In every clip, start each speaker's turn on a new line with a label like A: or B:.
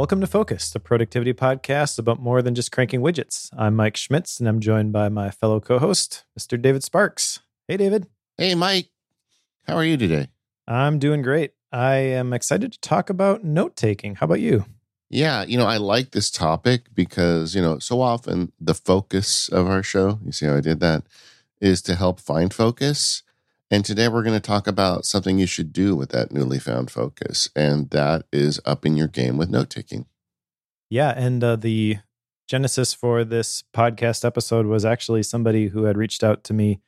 A: Welcome to Focused, the productivity podcast about more than just cranking widgets. I'm Mike Schmitz, and I'm joined by my fellow co host, Mr. David Sparks. Hey, David.
B: Hey, Mike. How are you today?
A: I'm doing great. I am excited to talk about note taking. How about you?
B: Yeah, you know, I like this topic because, you know, so often the focus of our show, you see how I did that, is to help find focus. And today we're going to talk about something you should do with that newly found focus, and that is upping your game with note taking.
A: Yeah. And uh, the genesis for this podcast episode was actually somebody who had reached out to me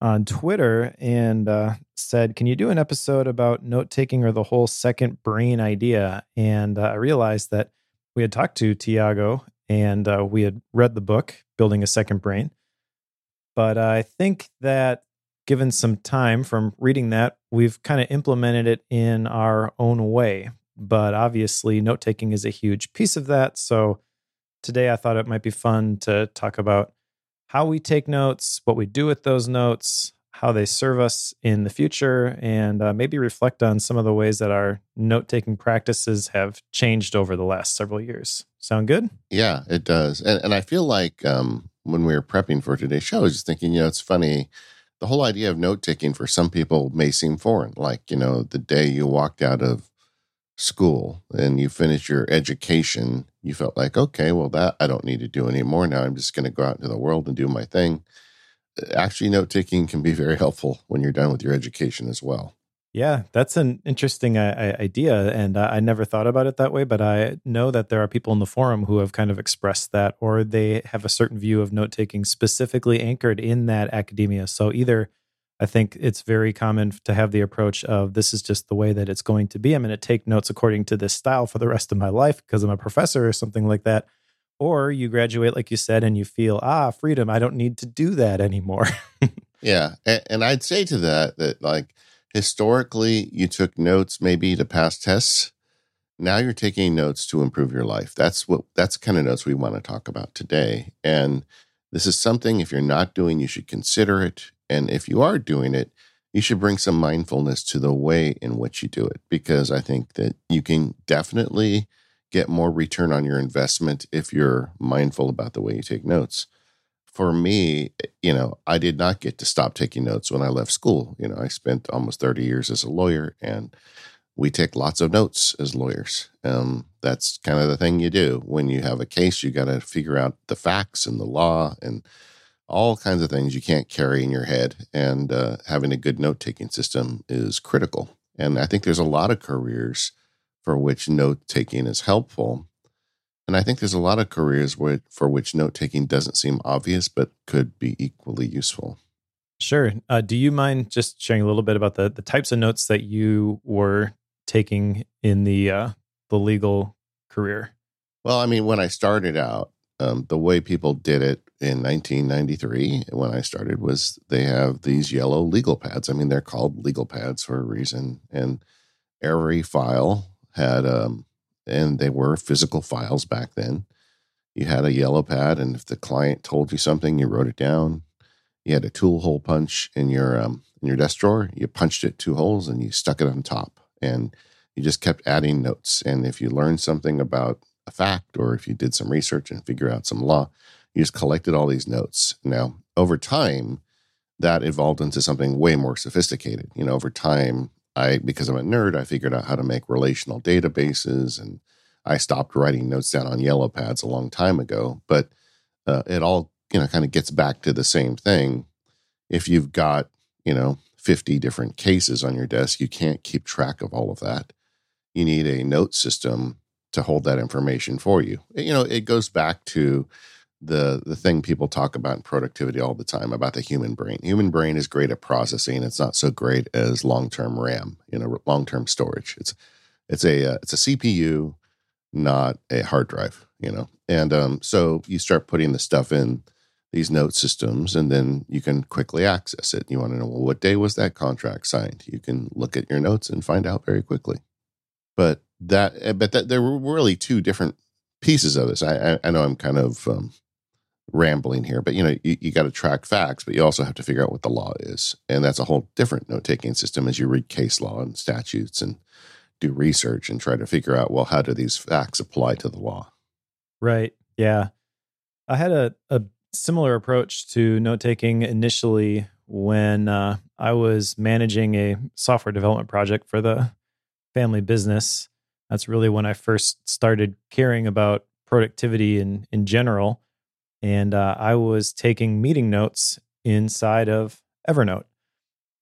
A: on Twitter and uh, said, Can you do an episode about note taking or the whole second brain idea? And uh, I realized that we had talked to Tiago and uh, we had read the book, Building a Second Brain. But I think that given some time from reading that, we've kind of implemented it in our own way. But obviously, note taking is a huge piece of that. So today I thought it might be fun to talk about how we take notes, what we do with those notes, how they serve us in the future, and uh, maybe reflect on some of the ways that our note taking practices have changed over the last several years. Sound good?
B: Yeah, it does. And, and I feel like um, when we were prepping for today's show, I was just thinking, you know, it's funny the whole idea of note taking for some people may seem foreign. Like, you know, the day you walked out of school and you finished your education, you felt like, okay, well, that I don't need to do anymore. Now I'm just going to go out into the world and do my thing. Uh, actually, note taking can be very helpful when you're done with your education as well.
A: Yeah, that's an interesting uh, idea. And I never thought about it that way, but I know that there are people in the forum who have kind of expressed that, or they have a certain view of note taking specifically anchored in that academia. So either I think it's very common to have the approach of this is just the way that it's going to be. I'm going to take notes according to this style for the rest of my life because I'm a professor or something like that. Or you graduate, like you said, and you feel, ah, freedom. I don't need to do that anymore.
B: yeah. And, and I'd say to that, that like, historically you took notes maybe to pass tests. Now you're taking notes to improve your life. That's what that's kind of notes we want to talk about today. And this is something if you're not doing you should consider it. And if you are doing it you should bring some mindfulness to the way in which you do it because i think that you can definitely get more return on your investment if you're mindful about the way you take notes for me, you know, I did not get to stop taking notes when I left school. You know, I spent almost 30 years as a lawyer and we take lots of notes as lawyers. Um, that's kind of the thing you do. When you have a case, you got to figure out the facts and the law and all kinds of things you can't carry in your head. And uh, having a good note taking system is critical. And I think there's a lot of careers for which note taking is helpful. And I think there's a lot of careers where, for which note taking doesn't seem obvious, but could be equally useful.
A: Sure. Uh, do you mind just sharing a little bit about the, the types of notes that you were taking in the uh, the legal career?
B: Well, I mean, when I started out, um, the way people did it in 1993, when I started, was they have these yellow legal pads. I mean, they're called legal pads for a reason, and every file had um, and they were physical files back then. You had a yellow pad, and if the client told you something, you wrote it down. You had a tool hole punch in your um, in your desk drawer. You punched it two holes, and you stuck it on top, and you just kept adding notes. And if you learned something about a fact, or if you did some research and figure out some law, you just collected all these notes. Now, over time, that evolved into something way more sophisticated. You know, over time, I because I'm a nerd, I figured out how to make relational databases, and I stopped writing notes down on yellow pads a long time ago. But uh, it all you know kind of gets back to the same thing. If you've got you know 50 different cases on your desk, you can't keep track of all of that. You need a note system to hold that information for you. You know, it goes back to the the thing people talk about in productivity all the time about the human brain. Human brain is great at processing. It's not so great as long term RAM, you know, long term storage. It's it's a uh, it's a CPU, not a hard drive. You know, and um, so you start putting the stuff in these note systems, and then you can quickly access it. You want to know well, what day was that contract signed? You can look at your notes and find out very quickly. But that, eh, but that there were really two different pieces of this. I, I, I know I'm kind of um, rambling here, but you know, you, you got to track facts, but you also have to figure out what the law is. And that's a whole different note taking system as you read case law and statutes and do research and try to figure out well how do these facts apply to the law.
A: Right. Yeah. I had a, a similar approach to note taking initially when uh, I was managing a software development project for the family business. That's really when I first started caring about productivity in, in general. And uh, I was taking meeting notes inside of Evernote.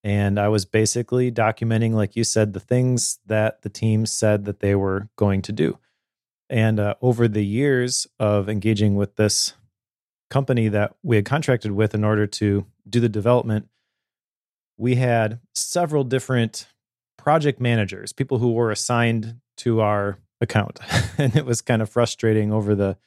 A: And I was basically documenting, like you said, the things that the team said that they were going to do. And uh, over the years of engaging with this company that we had contracted with in order to do the development, we had several different project managers, people who were assigned to our account. and it was kind of frustrating over the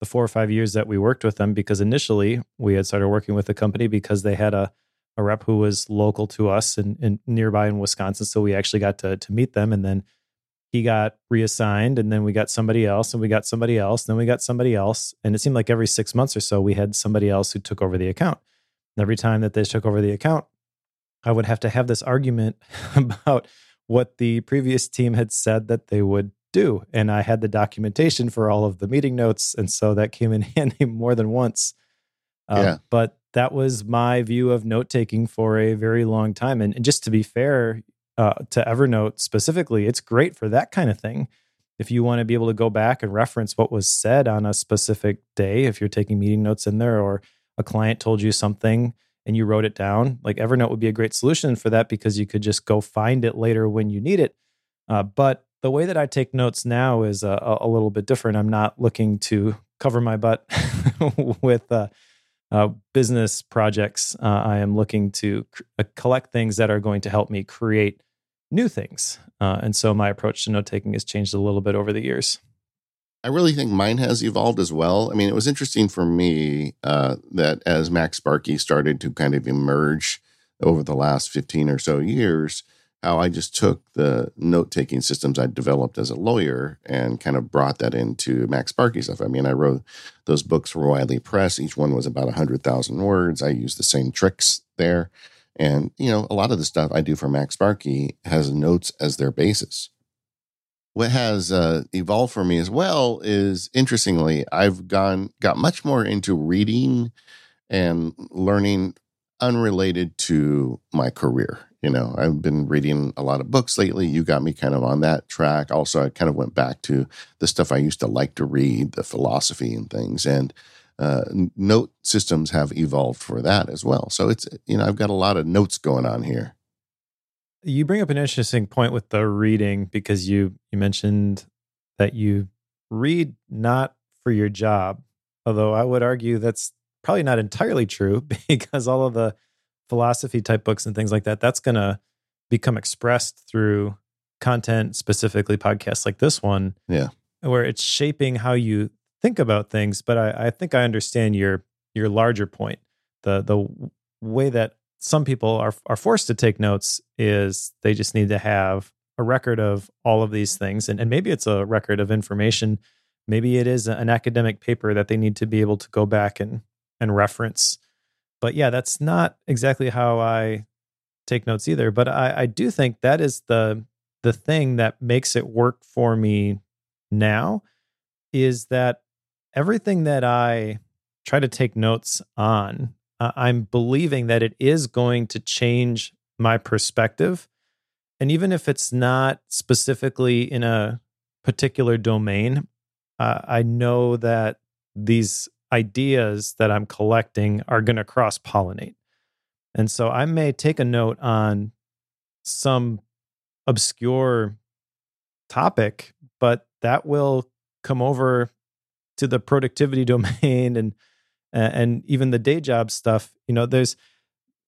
A: the four or five years that we worked with them because initially we had started working with the company because they had a, a rep who was local to us and, nearby in Wisconsin. So we actually got to to meet them and then he got reassigned and then we got somebody else and we got somebody else and then we got somebody else and it seemed like every six months or so we had somebody else who took over the account and every time that they took over the account i would have to have this argument about what the previous team had said that they would do and i had the documentation for all of the meeting notes and so that came in handy more than once uh, yeah. but that was my view of note taking for a very long time and, and just to be fair uh, to Evernote specifically, it's great for that kind of thing. If you want to be able to go back and reference what was said on a specific day, if you're taking meeting notes in there, or a client told you something and you wrote it down, like Evernote would be a great solution for that because you could just go find it later when you need it. Uh, but the way that I take notes now is a, a, little bit different. I'm not looking to cover my butt with uh, uh, business projects. Uh, I am looking to uh, collect things that are going to help me create new things. Uh, and so my approach to note taking has changed a little bit over the years.
B: I really think mine has evolved as well. I mean, it was interesting for me uh, that as MacSparky started to kind of emerge over the last 15 or so years, how I just took the note taking systems I developed as a lawyer and kind of brought that into MacSparky stuff. I mean, I wrote those books for Wiley Press. Each one was about 100,000 words. I used the same tricks there. And, you know, a lot of the stuff I do for MacSparky has notes as their basis. What has uh, evolved for me as well is interestingly, I've gone got much more into reading and learning unrelated to my career. You know, I've been reading a lot of books lately. You got me kind of on that track. Also, I kind of went back to the stuff I used to like to read, the philosophy and things. And uh, note systems have evolved for that as well. So it's you know I've got a lot of notes going on here.
A: You bring up an interesting point with the reading because you you mentioned that you read not for your job, although I would argue that's probably not entirely true because all of the philosophy type books and things like that that's going to become expressed through content specifically podcasts like this one
B: yeah
A: where it's shaping how you think about things, but I, I think I understand your your larger point. The the way that some people are are forced to take notes is they just need to have a record of all of these things, and and maybe it's a record of information. Maybe it is an academic paper that they need to be able to go back and and reference. But yeah, that's not exactly how I take notes either. But I, I do think that is the the thing that makes it work for me now is that everything that I try to take notes on, uh, I'm believing that it is going to change my perspective. And even if it's not specifically in a particular domain, uh, I know that these ideas that I'm collecting are going to cross pollinate. And so I may take a note on some obscure topic, but that will come over to the productivity domain and and even the day job stuff you know there's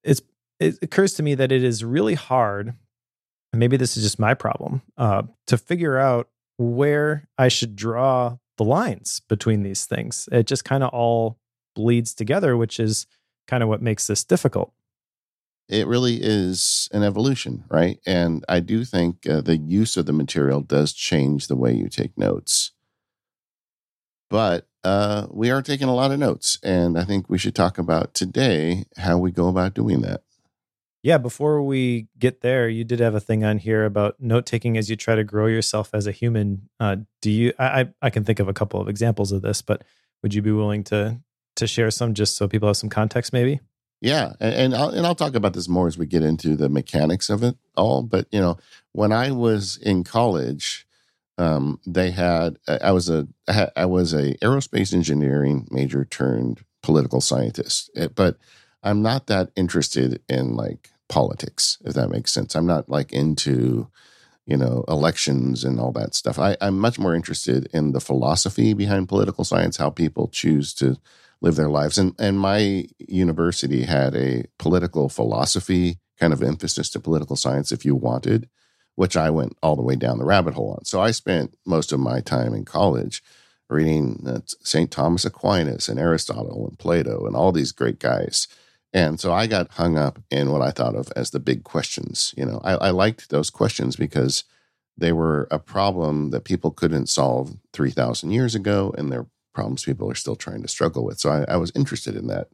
A: it's it occurs to me that it is really hard maybe this is just my problem uh, to figure out where i should draw the lines between these things. It just kind of all bleeds together which is kind of what makes this difficult.
B: It really is an evolution right? And i do think uh, the use of the material does change the way you take notes. But uh, we are taking a lot of notes, and I think we should talk about today how we go about doing that.
A: Yeah, before we get there, you did have a thing on here about note taking as you try to grow yourself as a human. Uh, do you? I I can think of a couple of examples of this, but would you be willing to to share some just so people have some context, maybe?
B: Yeah, and, and I'll and I'll talk about this more as we get into the mechanics of it all. But you know, when I was in college, um, they had I was a I was a aerospace engineering major turned political scientist, eh, but I'm not that interested in like politics, if that makes sense. I'm not like into, you know, elections and all that stuff. I, I'm much more interested in the philosophy behind political science, how people choose to live their lives. And and my university had a political philosophy kind of emphasis to political science if you wanted, which I went all the way down the rabbit hole on. So I spent most of my time in college reading uh, St. Thomas Aquinas and Aristotle and Plato and all these great guys and so I got hung up in what I thought of as the big questions. You know, I, I liked those questions because they were a problem that people couldn't solve 3,000 years ago, and they're problems people are still trying to struggle with. So I, I was interested in that.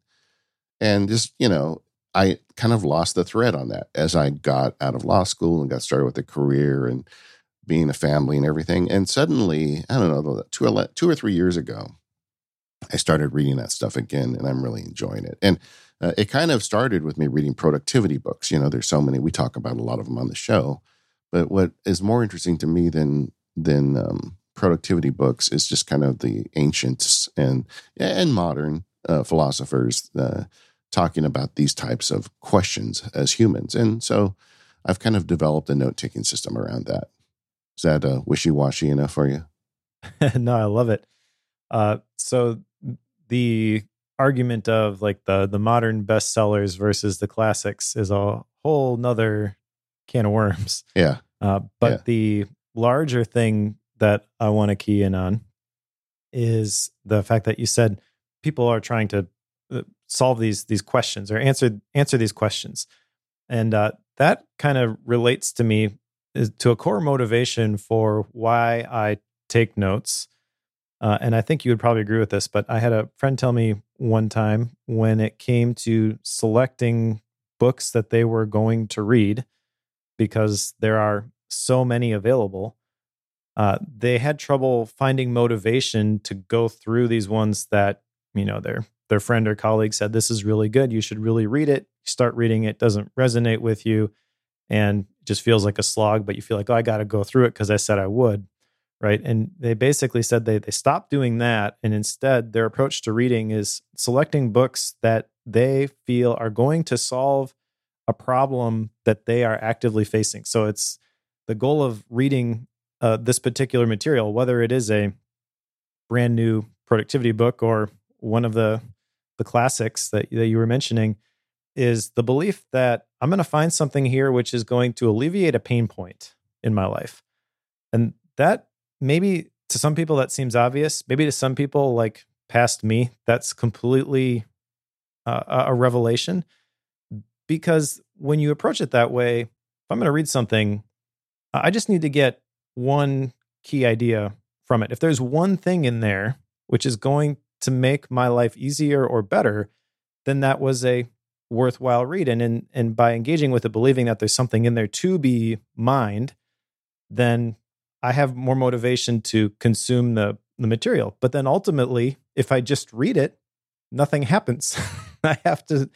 B: And just, you know, I kind of lost the thread on that as I got out of law school and got started with a career and being a family and everything. And suddenly, I don't know, two, two or three years ago, I started reading that stuff again, and I'm really enjoying it. And uh, it kind of started with me reading productivity books. You know, there's so many we talk about a lot of them on the show, but what is more interesting to me than than um, productivity books is just kind of the ancients and and modern uh, philosophers uh, talking about these types of questions as humans. And so, I've kind of developed a note taking system around that. Is that uh, wishy washy enough for you?
A: no, I love it. Uh, so the argument of like the the modern bestsellers versus the classics is a whole nother can of worms.
B: Yeah.
A: Uh, but yeah. the larger thing that I want to key in on is the fact that you said people are trying to uh, solve these these questions or answer answer these questions, and uh, that kind of relates to me to a core motivation for why I take notes uh, and I think you would probably agree with this, but I had a friend tell me one time when it came to selecting books that they were going to read, because there are so many available, uh, they had trouble finding motivation to go through these ones that you know their their friend or colleague said this is really good. You should really read it. Start reading it, doesn't resonate with you, and just feels like a slog. But you feel like oh, I got to go through it because I said I would right? And they basically said they they stopped doing that, and instead their approach to reading is selecting books that they feel are going to solve a problem that they are actively facing. So it's the goal of reading uh, this particular material, whether it is a brand new productivity book or one of the the classics that, that you were mentioning, is the belief that I'm going to find something here which is going to alleviate a pain point in my life. And that maybe to some people that seems obvious. Maybe to some people, like past me, that's completely uh, a revelation. Because when you approach it that way, if I'm going to read something, I just need to get one key idea from it. If there's one thing in there which is going to make my life easier or better, then that was a worthwhile read. And in, and by engaging with it, believing that there's something in there to be mined, then I have more motivation to consume the the material. But then ultimately, if I just read it, nothing happens. I have to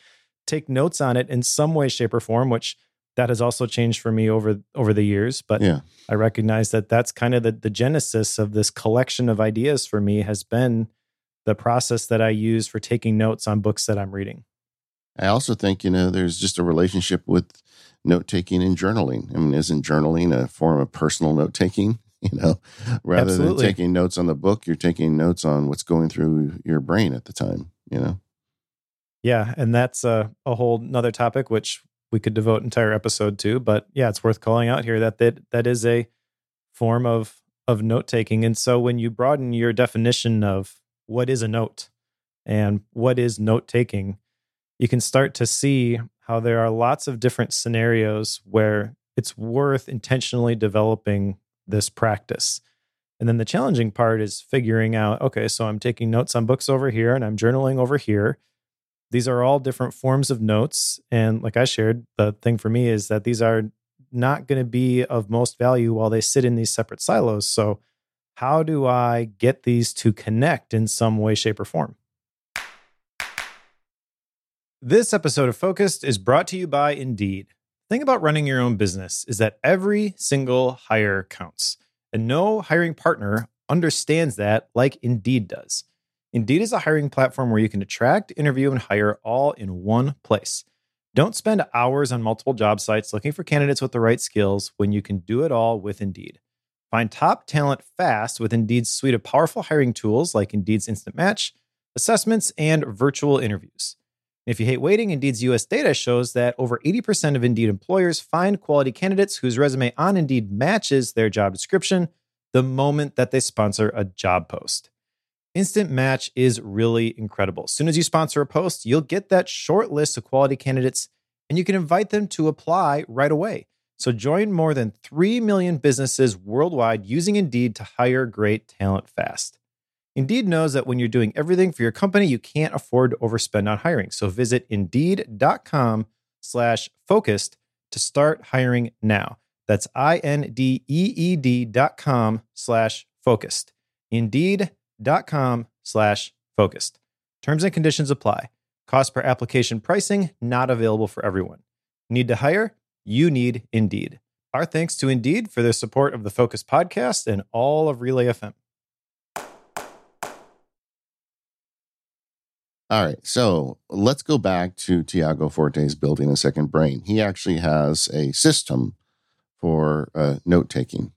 A: take notes on it in some way, shape, or form, which that has also changed for me over over the years. But yeah. I recognize that that's kind of the, the genesis of this collection of ideas for me has been the process that I use for taking notes on books that I'm reading.
B: I also think, you know, there's just a relationship with note taking and journaling. I mean, isn't journaling a form of personal note taking? You know, rather Absolutely. than taking notes on the book, you're taking notes on what's going through your brain at the time, you know?
A: Yeah. And that's a, a whole nother topic, which we could devote entire episode to. But yeah, it's worth calling out here that that, that is a form of, of note taking. And so when you broaden your definition of what is a note and what is note taking, you can start to see how there are lots of different scenarios where it's worth intentionally developing this practice. And then the challenging part is figuring out okay, so I'm taking notes on books over here and I'm journaling over here. These are all different forms of notes. And like I shared, the thing for me is that these are not going to be of most value while they sit in these separate silos. So, how do I get these to connect in some way, shape, or form? This episode of Focused is brought to you by Indeed. The thing about running your own business is that every single hire counts, and no hiring partner understands that like Indeed does. Indeed is a hiring platform where you can attract, interview, and hire all in one place. Don't spend hours on multiple job sites looking for candidates with the right skills when you can do it all with Indeed. Find top talent fast with Indeed's suite of powerful hiring tools like Indeed's Instant Match, assessments, and virtual interviews. If you hate waiting, Indeed's US data shows that over 80% of Indeed employers find quality candidates whose resume on Indeed matches their job description the moment that they sponsor a job post. Instant Match is really incredible. As soon as you sponsor a post, you'll get that short list of quality candidates and you can invite them to apply right away. So join more than 3 million businesses worldwide using Indeed to hire great talent fast. Indeed knows that when you're doing everything for your company, you can't afford to overspend on hiring. So visit indeed.com slash focused to start hiring now. That's I-N-D-E-E-D dot com slash focused. Indeed dot com slash focused. Terms and conditions apply. Cost per application pricing not available for everyone. Need to hire? You need Indeed. Our thanks to Indeed for their support of the Focused podcast and all of Relay FM.
B: All right, so let's go back to Tiago Forte's building a second brain. He actually has a system for uh, note taking.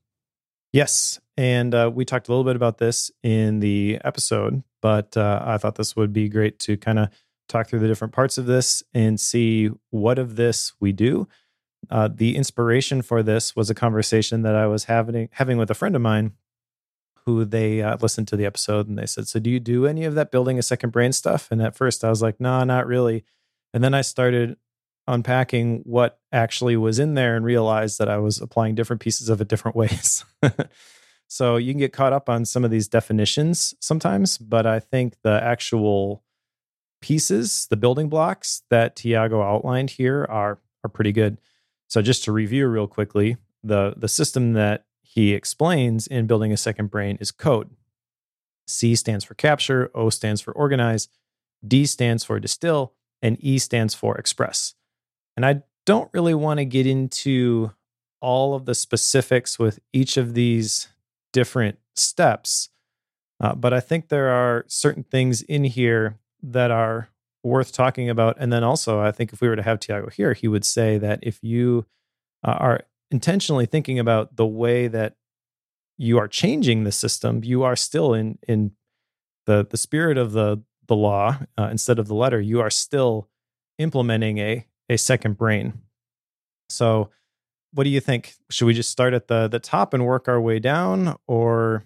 A: Yes. And uh, we talked a little bit about this in the episode, but uh, I thought this would be great to kind of talk through the different parts of this and see what of this we do. Uh, the inspiration for this was a conversation that I was having having with a friend of mine, who they uh, listened to the episode and they said, "So do you do any of that building a second brain stuff?" And at first I was like, "No, not really." And then I started unpacking what actually was in there and realized that I was applying different pieces of it different ways. so you can get caught up on some of these definitions sometimes, but I think the actual pieces, the building blocks that Tiago outlined here are are pretty good. So just to review real quickly, the the system that he explains in building a second brain is code. C stands for capture, O stands for organize, D stands for distill, and E stands for express. And I don't really want to get into all of the specifics with each of these different steps, uh, but I think there are certain things in here that are worth talking about. And then also, I think if we were to have Tiago here, he would say that if you uh, are intentionally thinking about the way that you are changing the system, you are still in in the the spirit of the the law uh, instead of the letter. You are still implementing a a second brain. So, what do you think? Should we just start at the the top and work our way down, or?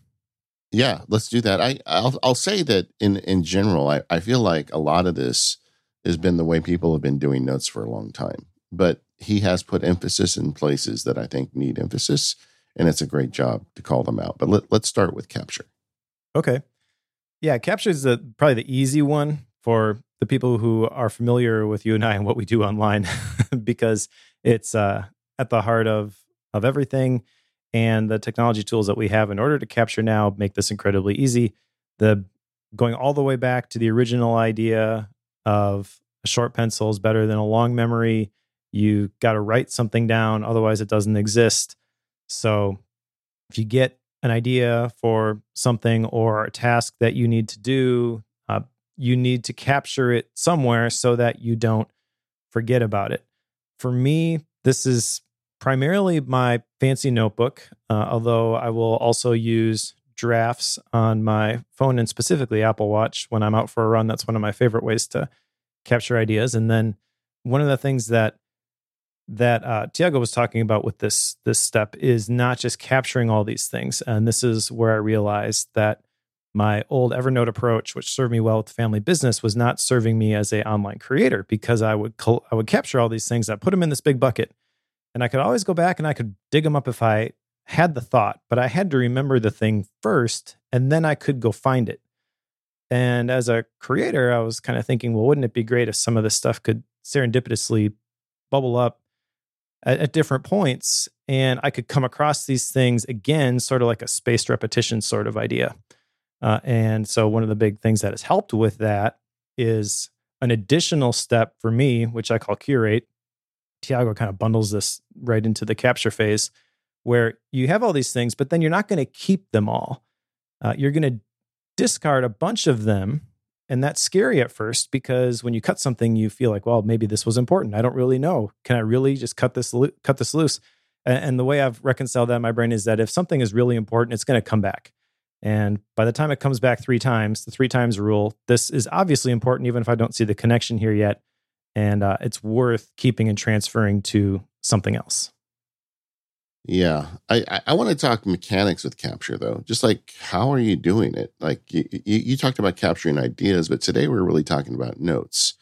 B: Yeah, let's do that. I I'll, I'll say that in in general, I, I feel like a lot of this has been the way people have been doing notes for a long time. But he has put emphasis in places that I think need emphasis, and it's a great job to call them out. But let, let's start with capture.
A: Okay, yeah, capture is the, probably the easy one for the people who are familiar with you and I and what we do online because it's uh, at the heart of of everything and the technology tools that we have in order to capture now make this incredibly easy. The going all the way back to the original idea of a short pencil is better than a long memory. You got to write something down, otherwise it doesn't exist. So if you get an idea for something or a task that you need to do, uh, you need to capture it somewhere so that you don't forget about it. For me, this is primarily my fancy notebook, uh, although I will also use drafts on my phone and specifically Apple Watch when I'm out for a run. That's one of my favorite ways to capture ideas. And then one of the things that that uh, Tiago was talking about with this this step is not just capturing all these things, and this is where I realized that my old Evernote approach, which served me well with the family business, was not serving me as a online creator because I would col- I would capture all these things, I put them in this big bucket, and I could always go back and I could dig them up if I had the thought, but I had to remember the thing first, and then I could go find it. And as a creator, I was kind of thinking, well, wouldn't it be great if some of this stuff could serendipitously bubble up at, at different points and I could come across these things again, sort of like a spaced repetition sort of idea. Uh, and so, one of the big things that has helped with that is an additional step for me, which I call curate. Tiago kind of bundles this right into the capture phase where you have all these things, but then you're not going to keep them all. Uh, you're going to discard a bunch of them. And that's scary at first because when you cut something, you feel like, well, maybe this was important. I don't really know. Can I really just cut this lo- cut this loose? And, and the way I've reconciled that in my brain is that if something is really important, it's going to come back. And by the time it comes back three times, the three times rule, this is obviously important, even if I don't see the connection here yet. And uh, it's worth keeping and transferring to something else.
B: Yeah, I, I, want to talk mechanics with capture though. Just like how are you doing it? Like you, you, you talked about capturing ideas, but today we're really talking about notes.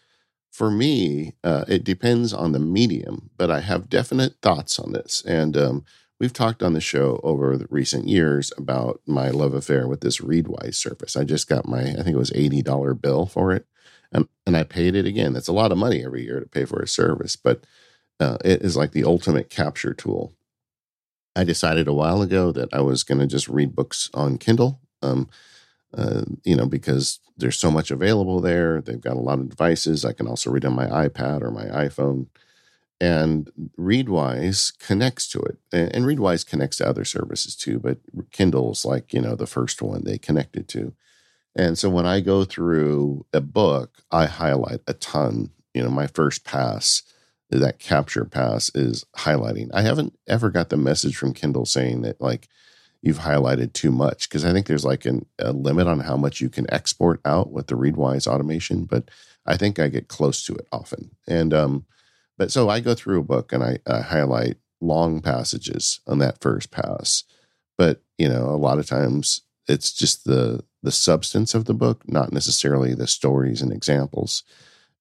B: For me, uh, it depends on the medium, but I have definite thoughts on this. And um, we've talked on the show over the recent years about my love affair with this Readwise service. I just got my, I think it was eighty dollar bill for it, and and I paid it again. That's a lot of money every year to pay for a service, but uh, it is like the ultimate capture tool I decided a while ago that I was going to just read books on Kindle. Um, uh, you know, because there's so much available there. They've got a lot of devices. I can also read on my iPad or my iPhone. And Readwise connects to it. And, and Readwise connects to other services too, but Kindle's like, you know, the first one they connected to. And so when I go through a book, I highlight a ton. You know, my first pass that capture pass is highlighting. I haven't ever got the message from Kindle saying that like you've highlighted too much because I think there's like an, a limit on how much you can export out with the Readwise automation, but I think I get close to it often. And um, but so I go through a book and I, I highlight long passages on that first pass, but you know a lot of times it's just the the substance of the book, not necessarily the stories and examples.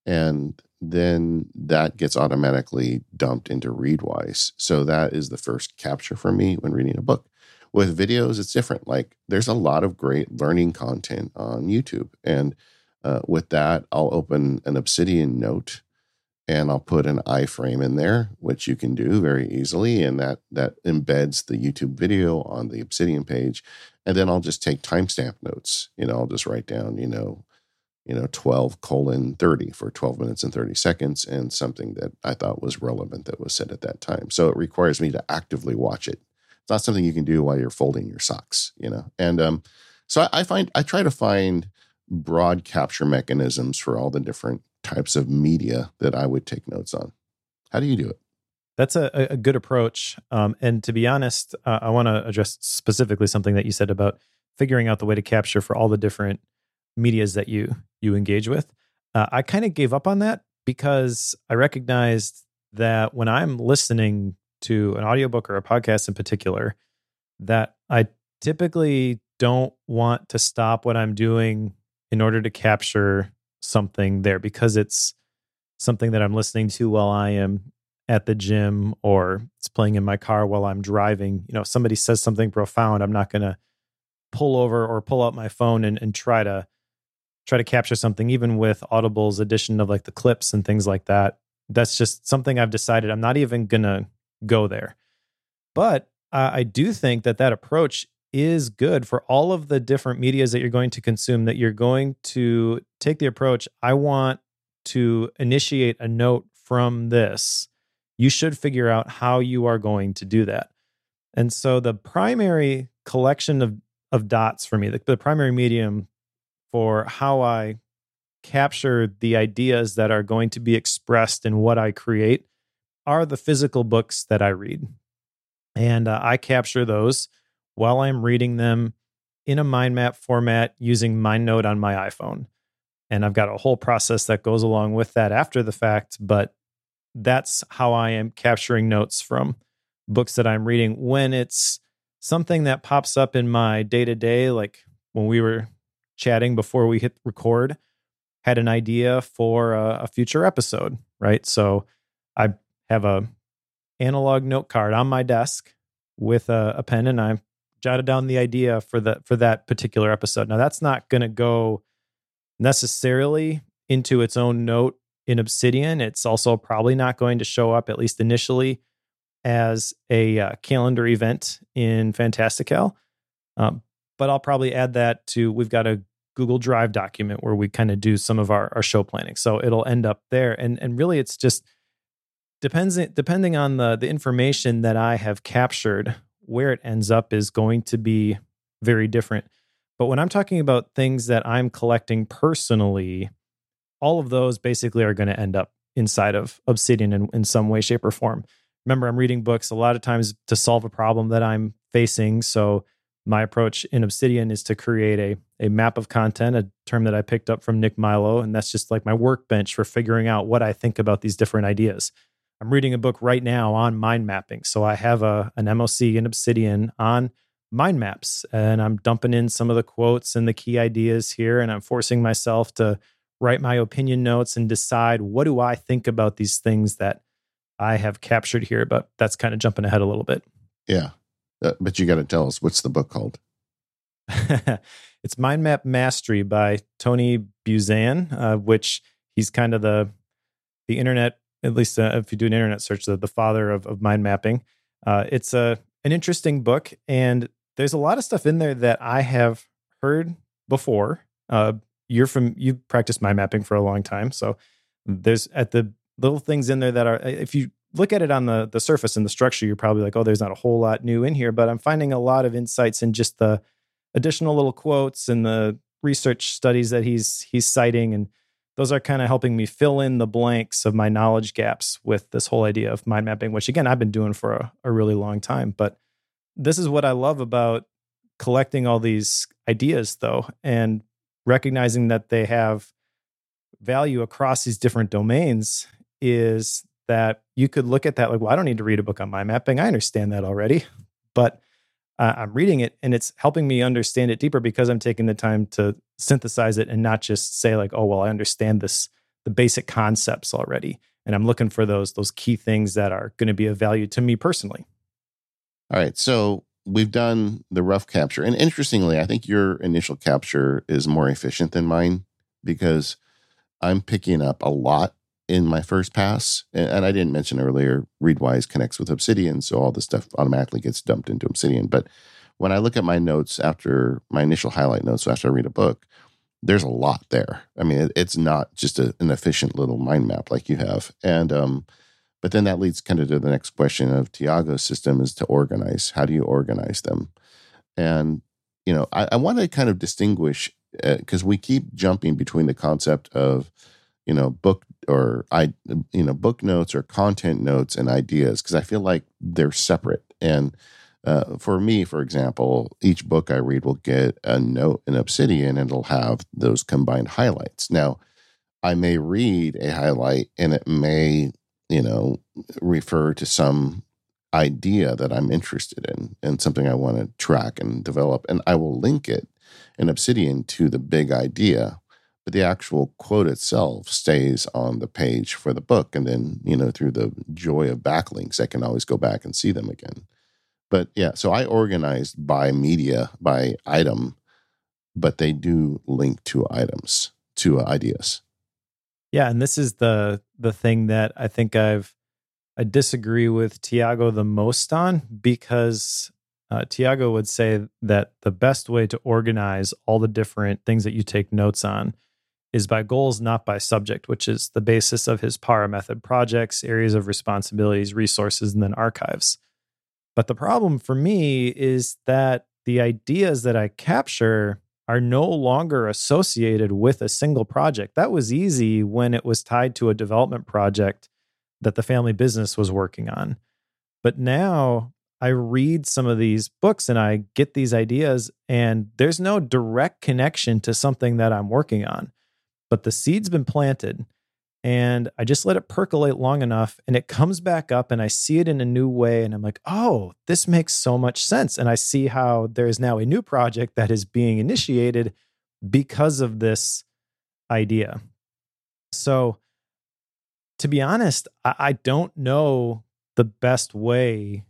B: And then that gets automatically dumped into Readwise. So that is the first capture for me when reading a book. With videos, it's different. Like there's a lot of great learning content on YouTube. And uh, with that, I'll open an Obsidian note and I'll put an iframe in there, which you can do very easily. And that, that embeds the YouTube video on the Obsidian page. And then I'll just take timestamp notes. You know, I'll just write down, you know, you know 12 colon 30 for 12 minutes and 30 seconds and something that i thought was relevant that was said at that time. So it requires me to actively watch it. It's not something you can do while you're folding your socks you know? And um, so I, I find i try to find broad capture mechanisms for all the different types of media that i would take notes on. How do you do it?
A: That's a, a good approach. Um, and to be honest uh, i want to address specifically something that you said about figuring out the way to capture for all the different medias that you you engage with. Uh, I kind of gave up on that because I recognized that when I'm listening to an audiobook or a podcast in particular, that I typically don't want to stop what I'm doing in order to capture something there because it's something that I'm listening to while I am at the gym or it's playing in my car while I'm driving. You know, if somebody says something profound, I'm not going to pull over or pull out my phone and, and try to try to capture something, even with Audible's addition of like the clips and things like that. That's just something I've decided I'm not even gonna go there. But uh, I do think that that approach is good for all of the different medias that you're going to consume. That you're going to take the approach. I want to initiate a note from this. You should figure out how you are going to do that. And so the primary collection of of dots for me, the, the primary medium for how I capture the ideas that are going to be expressed in what I create are the physical books that I read. And uh, I capture those while I'm reading them in a mind map format using MindNode on my iPhone. And I've got a whole process that goes along with that after the fact, but that's how I am capturing notes from books that I'm reading when it's something that pops up in my day to day, like when we were chatting before we hit record had an idea for a, a future episode, right? So I have a analog note card on my desk with a, a pen and I jotted down the idea for the for that particular episode. Now that's not going to go necessarily into its own note in Obsidian. It's also probably not going to show up, at least initially, as a uh, calendar event in Fantastical. Um, but I'll probably add that to we've got a Google Drive document where we kind of do some of our, our show planning. So it'll end up there. And and really it's just depends depending on the the information that I have captured, where it ends up is going to be very different. But when I'm talking about things that I'm collecting personally, all of those basically are going to end up inside of Obsidian in, in some way, shape, or form. Remember, I'm reading books a lot of times to solve a problem that I'm facing. So my approach in Obsidian is to create a, a map of content, a term that I picked up from Nick Milo. And that's just like my workbench for figuring out what I think about these different ideas. I'm reading a book right now on mind mapping. So I have a, an MOC in Obsidian on mind maps, and I'm dumping in some of the quotes and the key ideas here. And I'm forcing myself to write my opinion notes and decide what do I think about these things that I have captured here. But that's kind of jumping ahead a little bit.
B: Yeah. Uh, but you got to tell us what's the book called?
A: it's Mind Map Mastery by Tony Buzan, uh, which he's kind of the the internet, at least uh, if you do an internet search, the, the father of, of mind mapping. Uh, it's a an interesting book, and there's a lot of stuff in there that I have heard before. Uh, you're from you've practiced mind mapping for a long time, so there's at the little things in there that are if you look at it on the the surface and the structure, you're probably like, oh, there's not a whole lot new in here. But I'm finding a lot of insights in just the additional little quotes and the research studies that he's he's citing, and those are kind of helping me fill in the blanks of my knowledge gaps with this whole idea of mind mapping, which again I've been doing for a, a really long time. But this is what I love about collecting all these ideas, though, and recognizing that they have value across these different domains is that you could look at that like, well, I don't need to read a book on mind mapping. I understand that already. But uh, I'm reading it and it's helping me understand it deeper because I'm taking the time to synthesize it and not just say like, oh, well, I understand this, the basic concepts already. And I'm looking for those those key things that are going to be of value to me personally.
B: All right. So we've done the rough capture. And interestingly, I think your initial capture is more efficient than mine because I'm picking up a lot in my first pass. And, I didn't mention earlier, Readwise connects with Obsidian, so all the stuff automatically gets dumped into Obsidian. But when I look at my notes after my initial highlight notes after I read a book, there's a lot there. I mean, it, it's not just a, an efficient little mind map like you have. And um, but then that leads kind of to the next question of Tiago's system is to organize. How do you organize them? And you know, I, I want to kind of distinguish because uh, we keep jumping between the concept of you know book or i you know book notes or content notes and ideas because i feel like they're separate. And uh, for me for example each book i read will get a note in obsidian and it'll have those combined highlights. Now i may read a highlight and it may you know refer to some idea that i'm interested in and something i want to track and develop and i will link it in obsidian to the big idea but the actual quote itself stays on the page for the book. And then, you know, through the joy of backlinks, I can always go back and see them again. But yeah, so I organized by media, by item, but they do link to items, to ideas.
A: Yeah, and this is the the thing that I think I've I disagree with Tiago the most on because uh, Tiago would say that the best way to organize all the different things that you take notes on is by goals, not by subject, which is the basis of his PARA method projects, areas of responsibilities, resources, and then archives. But the problem for me is that the ideas that I capture are no longer associated with a single project. That was easy when it was tied to a development project that the family business was working on. But now I read some of these books and I get these ideas, and there's no direct connection to something that I'm working on but the seed's been planted and I just let it percolate long enough and it comes back up and I see it in a new way and I'm like, "Oh, this makes so much sense." And I see how there is now a new project that is being initiated because of this idea. So to be honest, I, don't know the best way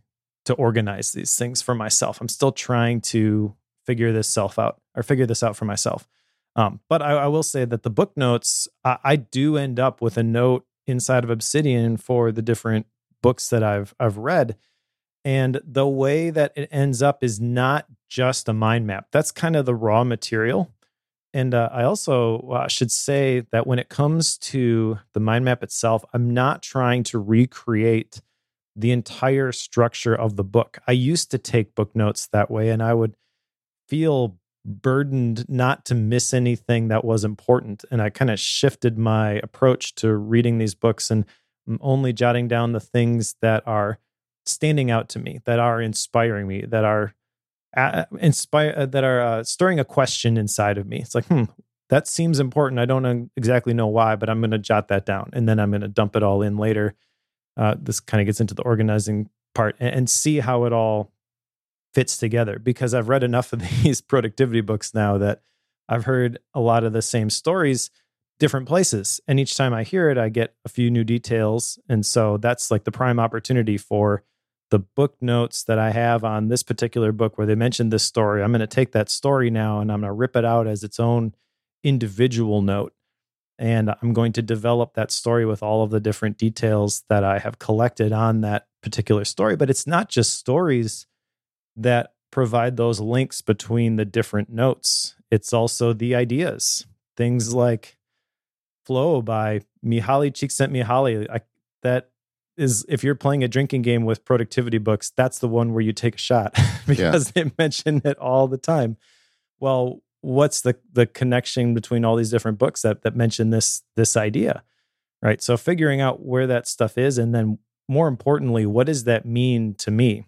A: to organize these things for myself. I'm still trying to figure this self out or figure this out for myself. Um, but I, I, will say that the book notes, I, I do end up with a note inside of Obsidian for the different books that I've I've read. And the way that it ends up is not just a mind map. That's kind of the raw material. And uh, I also uh, should say that when it comes to the mind map itself, I'm not trying to recreate the entire structure of the book. I used to take book notes that way, and I would feel burdened not to miss anything that was important. And I kind of shifted my approach to reading these books and only jotting down the things that are standing out to me, that are inspiring me, that are uh, inspire uh, that are uh, stirring a question inside of me. It's like, hmm, that seems important. I don't exactly know why, but I'm going to jot that down, and then I'm going to dump it all in later. Uh, this kind of gets into the organizing part and, and see how it all fits together. Because I've read enough of these productivity books now that I've heard a lot of the same stories different places. And each time I hear it, I get a few new details. And so that's like the prime opportunity for the book notes that I have on this particular book where they mentioned this story. I'm going to take that story now and I'm going to rip it out as its own individual note. And I'm going to develop that story with all of the different details that I have collected on that particular story. But it's not just stories that provide those links between the different notes, it's also the ideas. Things like Flow by Mihaly Csikszentmihalyi. I, that is, if you're playing a drinking game with productivity books, that's the one where you take a shot because yeah. they mention it all the time. Well, what's the the connection between all these different books that that mention this this idea, right? So figuring out where that stuff is, and then more importantly, what does that mean to me?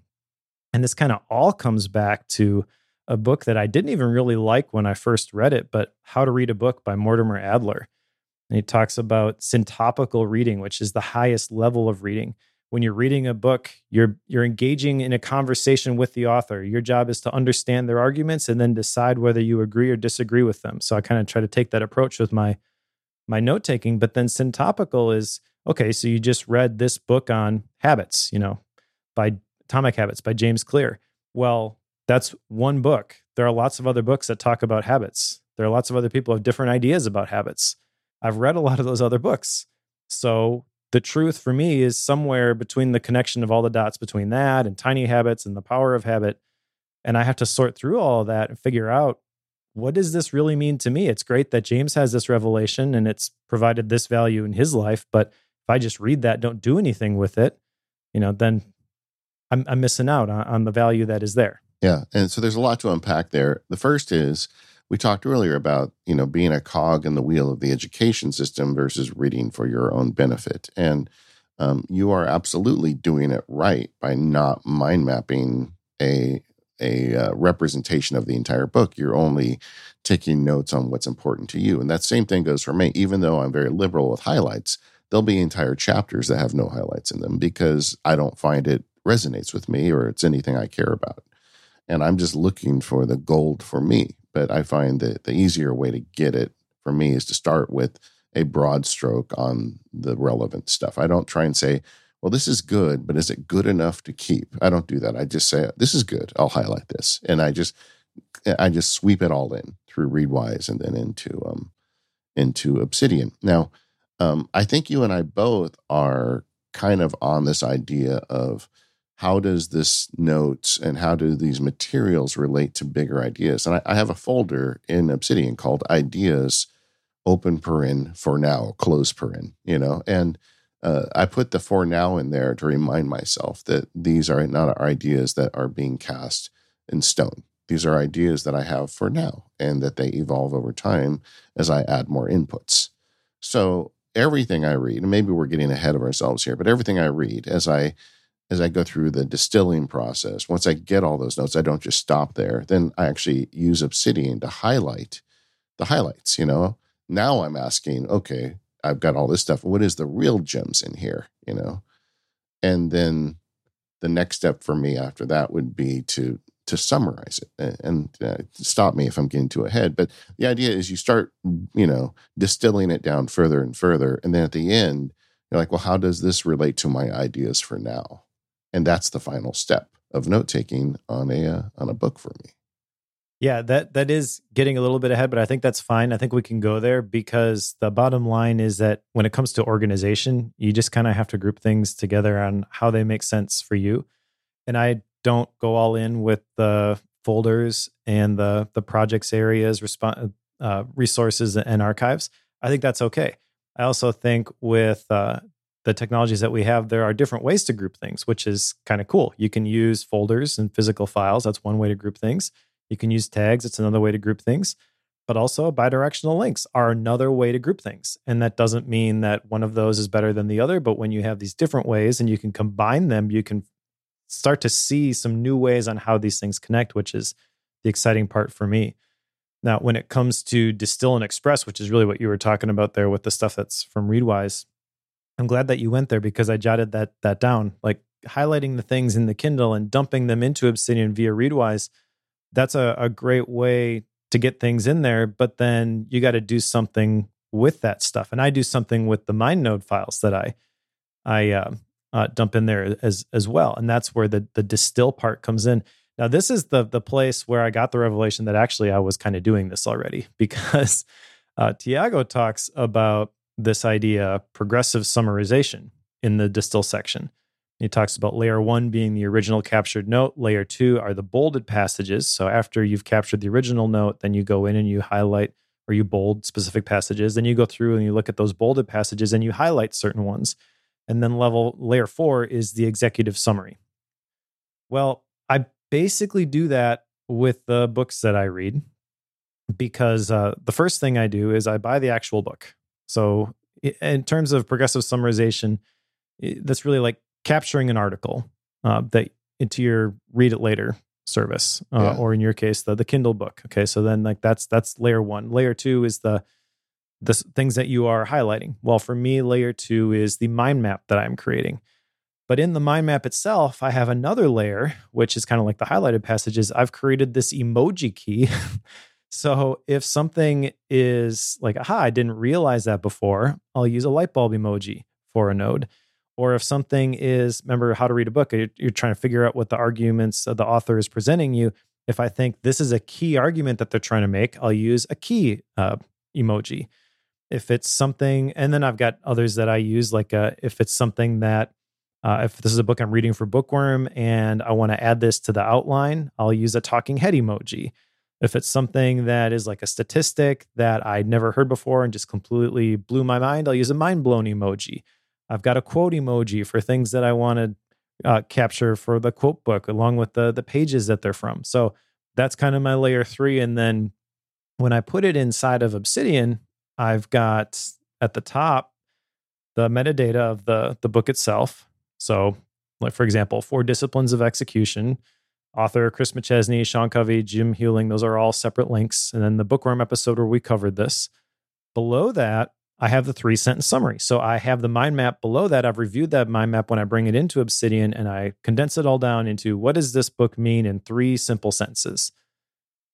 A: And this kind of all comes back to a book that I didn't even really like when I first read it, but How to Read a Book by Mortimer Adler. And he talks about syntopical reading, which is the highest level of reading. When you're reading a book, you're you're engaging in a conversation with the author. Your job is to understand their arguments and then decide whether you agree or disagree with them. So I kind of try to take that approach with my my note taking. But then syntopical is okay. So you just read this book on habits, you know, by Atomic Habits by James Clear. Well, that's one book. There are lots of other books that talk about habits. There are lots of other people have different ideas about habits. I've read a lot of those other books. So the truth for me is somewhere between the connection of all the dots between that and tiny habits and the power of habit. And I have to sort through all of that and figure out what does this really mean to me? It's great that James has this revelation and it's provided this value in his life, but if I just read that, don't do anything with it, you know, then I'm, I'm missing out on, on the value that is there.
B: Yeah. And so there's a lot to unpack there. The first is we talked earlier about you know being a cog in the wheel of the education system versus reading for your own benefit and um, you are absolutely doing it right by not mind mapping a a uh, representation of the entire book you're only taking notes on what's important to you and that same thing goes for me even though i'm very liberal with highlights there'll be entire chapters that have no highlights in them because i don't find it resonates with me or it's anything i care about and i'm just looking for the gold for me but I find that the easier way to get it for me is to start with a broad stroke on the relevant stuff. I don't try and say, well, this is good, but is it good enough to keep? I don't do that. I just say, this is good. I'll highlight this. And I just, I just sweep it all in through Readwise and then into, um, into Obsidian. Now, um, I think you and I both are kind of on this idea of how does this notes and how do these materials relate to bigger ideas? And I, I have a folder in Obsidian called Ideas Open Paren for Now, Close Paren, you know, and uh, I put the for now in there to remind myself that these are not ideas that are being cast in stone. These are ideas that I have for now and that they evolve over time as I add more inputs. So everything I read, and maybe we're getting ahead of ourselves here, but everything I read as I as I go through the distilling process, once I get all those notes, I don't just stop there. Then I actually use Obsidian to highlight the highlights. You know, now I'm asking, okay, I've got all this stuff. What is the real gems in here? You know, and then the next step for me after that would be to to summarize it and uh, stop me if I'm getting too ahead. But the idea is you start, you know, distilling it down further and further, and then at the end, you're like, well, how does this relate to my ideas for now? And that's the final step of note taking on a uh, on a book for me
A: Yeah, that that is getting a little bit ahead, but I think that's fine. I think we can go there because the bottom line is that when it comes to organization, you just kind of have to group things together on how they make sense for you. And I don't go all in with the folders and the the projects areas, resp- uh, resources, and archives. I think that's okay. I also think with uh, the technologies that we have, there are different ways to group things, which is kind of cool. You can use folders and physical files. That's one way to group things you can use tags, it's another way to group things. But also, bidirectional links are another way to group things. And that doesn't mean that one of those is better than the other. But when you have these different ways and you can combine them, you can start to see some new ways on how these things connect, which is the exciting part for me. Now, when it comes to distill and express, which is really what you were talking about there with the stuff that's from Readwise, I'm glad that you went there because I jotted that that down. Like highlighting the things in the Kindle and dumping them into Obsidian via Readwise that's a, a great way to get things in there. But then you got to do something with that stuff. And I do something with the MindNode files that I I uh, uh, dump in there as as well. And that's where the the distill part comes in. Now this is the the place where I got the revelation that actually I was kind of doing this already because uh, Tiago talks about this idea progressive summarization in the distill section. He talks about layer one being the original captured note. Layer two are the bolded passages. So after you've captured the original note, then you go in and you highlight or you bold specific passages. Then you go through and you look at those bolded passages and you highlight certain ones. And then level layer four is the executive summary. Well, I basically do that with the books that I read because uh, the first thing I do is I buy the actual book. So, in terms of progressive summarization, that's really like capturing an article uh, that into your read it later service, uh, yeah. or in your case, the the Kindle book. Okay, so then like that's that's layer one. Layer two is the the things that you are highlighting. Well, for me, layer two is the mind map that I'm creating. But in the mind map itself, I have another layer, which is kind of like the highlighted passages. I've created this emoji key. so if something is like, aha, I didn't realize that before, I'll use a light bulb emoji for a node. Or if something is remember how to read a book you're, trying to figure out what the arguments the author is presenting you if i think this is a key argument that they're trying to make i'll use a key uh, emoji. If it's something and then i've got others that i use like uh, if it's something that uh, if this is a book i'm reading for bookworm and i want to add this to the outline i'll use a talking head emoji if it's something that is like a statistic that i'd never heard before and just completely blew my mind i'll use a mind blown emoji I've got a quote emoji for things that I want to uh, capture for the quote book, along with the the pages that they're from. So that's kind of my layer three. And then when I put it inside of Obsidian, I've got at the top the metadata of the the book itself. So, like for example, four disciplines of execution. Author Chris McChesney, Sean Covey, Jim Huling, those are all separate links. And then the bookworm episode where we covered this. Below that, I have the three sentence summary. So I have the mind map below that. I've reviewed that mind map when I bring it into Obsidian and I condense it all down into what does this book mean in three simple sentences.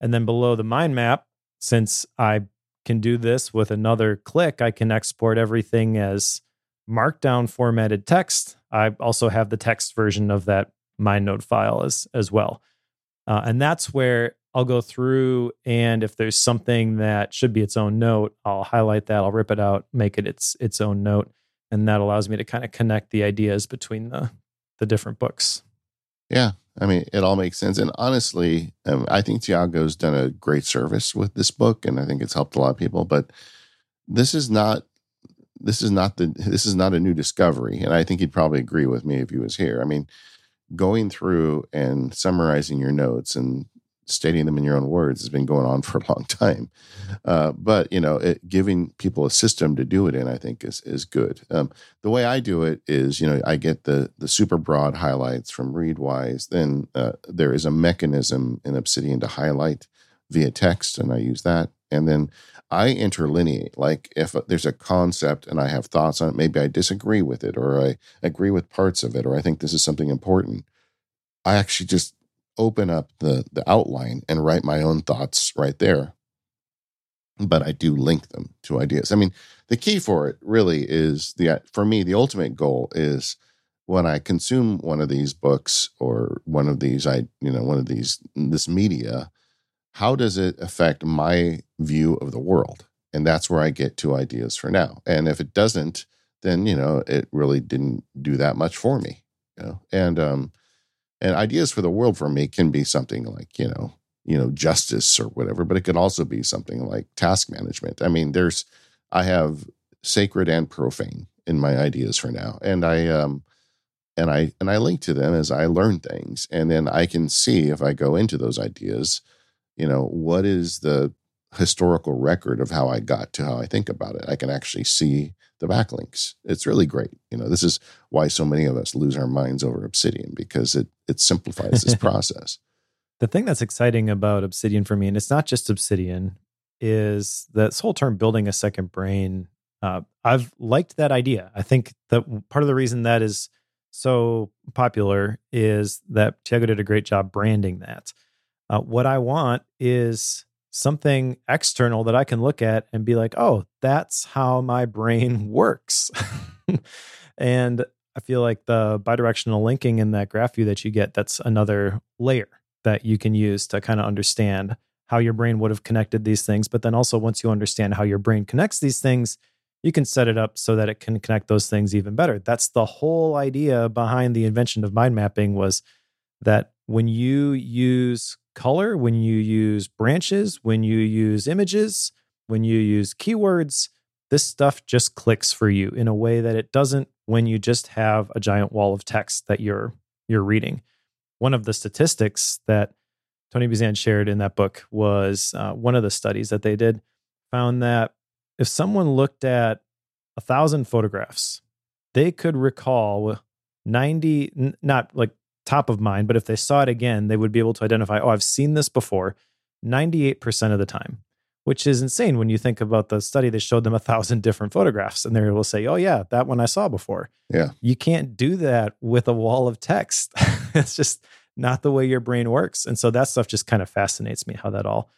A: And then below the mind map, since I can do this with another click, I can export everything as markdown formatted text. I also have the text version of that MindNode file as, as well. Uh, and that's where I'll go through and if there's something that should be its own note, I'll highlight that, I'll rip it out, make it its its own note, and that allows me to kind of connect the ideas between the the different books.
B: Yeah, I mean, it all makes sense. And honestly, um, I think Tiago's done a great service with this book, and I think it's helped a lot of people. But this is not this is not the this is not a new discovery, and I think he'd probably agree with me if he was here. I mean, going through and summarizing your notes and stating them in your own words has been going on for a long time. Uh, but you know, it, giving people a system to do it in, I think, is is good. Um, the way I do it is, you know, I get the the super broad highlights from Readwise. Then uh, there is a mechanism in Obsidian to highlight via text, and I use that. And then I interlineate. Like if there's a concept and I have thoughts on it, maybe I disagree with it, or I agree with parts of it, or I think this is something important. I actually just open up the the outline and write my own thoughts right there but i do link them to ideas i mean the key for it really is the for me the ultimate goal is when i consume one of these books or one of these i you know one of these this media how does it affect my view of the world? And that's where I get to ideas for now. And if it doesn't, then you know it really didn't do that much for me. You know, and um, and ideas for the world for me can be something like you know you know justice or whatever, but it could also be something like task management. I mean, there's I have sacred and profane in my ideas for now, and I um and I and I link to them as I learn things, and then I can see if I go into those ideas you know, what is the historical record of how I got to how I think about it? I can actually see the backlinks. It's really great. You know, this is why so many of us lose our minds over Obsidian because it it simplifies this process.
A: The thing that's exciting about Obsidian for me, and it's not just Obsidian, is this whole term building a second brain. Uh, I've liked that idea. I think that part of the reason that is so popular is that Tiago did a great job branding that. Uh, what I want is something external that I can look at and be like, oh, that's how my brain works. and I feel like the bidirectional linking in that graph view that you get, that's another layer that you can use to kind of understand how your brain would have connected these things. But then also, once you understand how your brain connects these things, you can set it up so that it can connect those things even better. That's the whole idea behind the invention of mind mapping was that when you use color, when you use branches, when you use images, when you use keywords, this stuff just clicks for you in a way that it doesn't when you just have a giant wall of text that you're you're reading. One of the statistics that Tony Buzan shared in that book was uh, one of the studies that they did found that if someone looked at a thousand photographs, they could recall 90, not like top of mind, but if they saw it again, they would be able to identify, oh, I've seen this before 98% of the time, which is insane when you think about the study that showed them a thousand different photographs and they will say, oh, yeah, that one I saw before.
B: Yeah.
A: You can't do that with a wall of text. it's just not the way your brain works. And so that stuff just kind of fascinates me how that all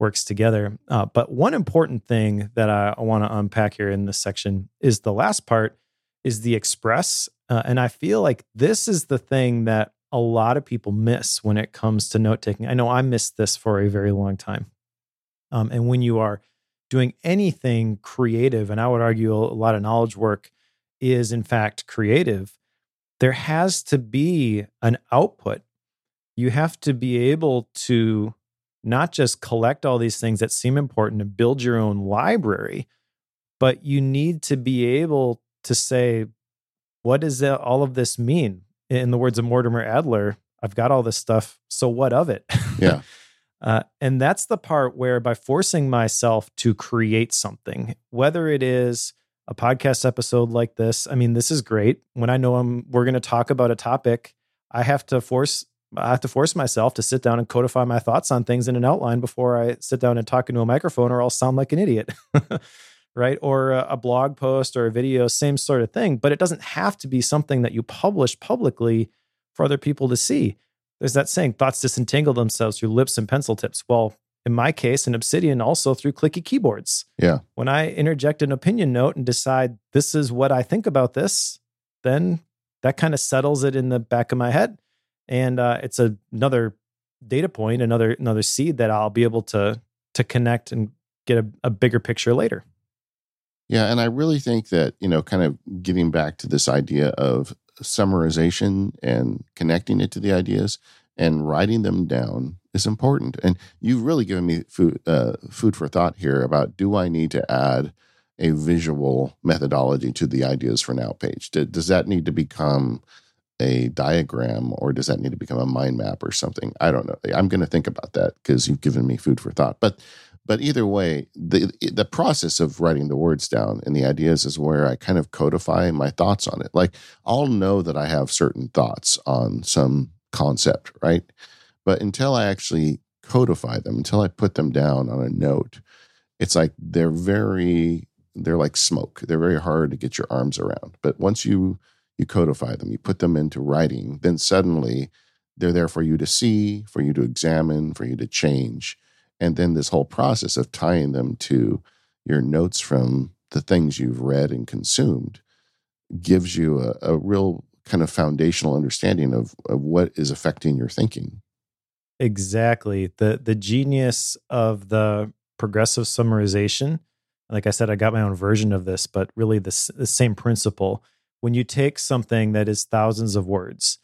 A: works together. Uh, but one important thing that I, I want to unpack here in this section is the last part is the express. Uh, and I feel like this is the thing that a lot of people miss when it comes to note taking. I know I missed this for a very long time. Um, and when you are doing anything creative, and I would argue a lot of knowledge work is in fact creative, there has to be an output. You have to be able to not just collect all these things that seem important and build your own library, but you need to be able to say, what does all of this mean? in the words of Mortimer Adler, I've got all this stuff. So what of it?
B: Yeah.
A: uh, and that's the part where by forcing myself to create something, whether it is a podcast episode like this, I mean, this is great. When I know I'm we're going to talk about a topic, I have to force I have to force myself to sit down and codify my thoughts on things in an outline before I sit down and talk into a microphone, or I'll sound like an idiot. right? Or a, a, blog post or a video, same sort of thing. But it doesn't have to be something that you publish publicly for other people to see. There's that saying, thoughts disentangle themselves through lips and pencil tips. Well, in my case, in Obsidian, also through clicky keyboards.
B: Yeah.
A: When I interject an opinion note and decide this is what I think about this, then that kind of settles it in the back of my head. And uh, it's a, another data point, another another seed that I'll be able to to connect and get a, a bigger picture later.
B: Yeah, and I really think that, you know, kind of getting back to this idea of summarization and connecting it to the ideas and writing them down is important. And you've really given me food uh, food for thought here about do I need to add a visual methodology to the ideas for now page? Does that need to become a diagram or does that need to become a mind map or something? I don't know. I'm going to think about that because you've given me food for thought. But but either way, the the process of writing the words down and the ideas is where I kind of codify my thoughts on it. Like I'll know that I have certain thoughts on some concept, right? But until I actually codify them, until I put them down on a note, it's like they're very they're like smoke. They're very hard to get your arms around. But once you you codify them, you put them into writing, then suddenly they're there for you to see, for you to examine, for you to change and then this whole process of tying them to your notes from the things you've read and consumed gives you a, a real kind of foundational understanding of, of what is affecting your thinking
A: Exactly. The the genius of the progressive summarization. Like I said, I got my own version of this, but really the, the same principle. When you take something that is thousands of words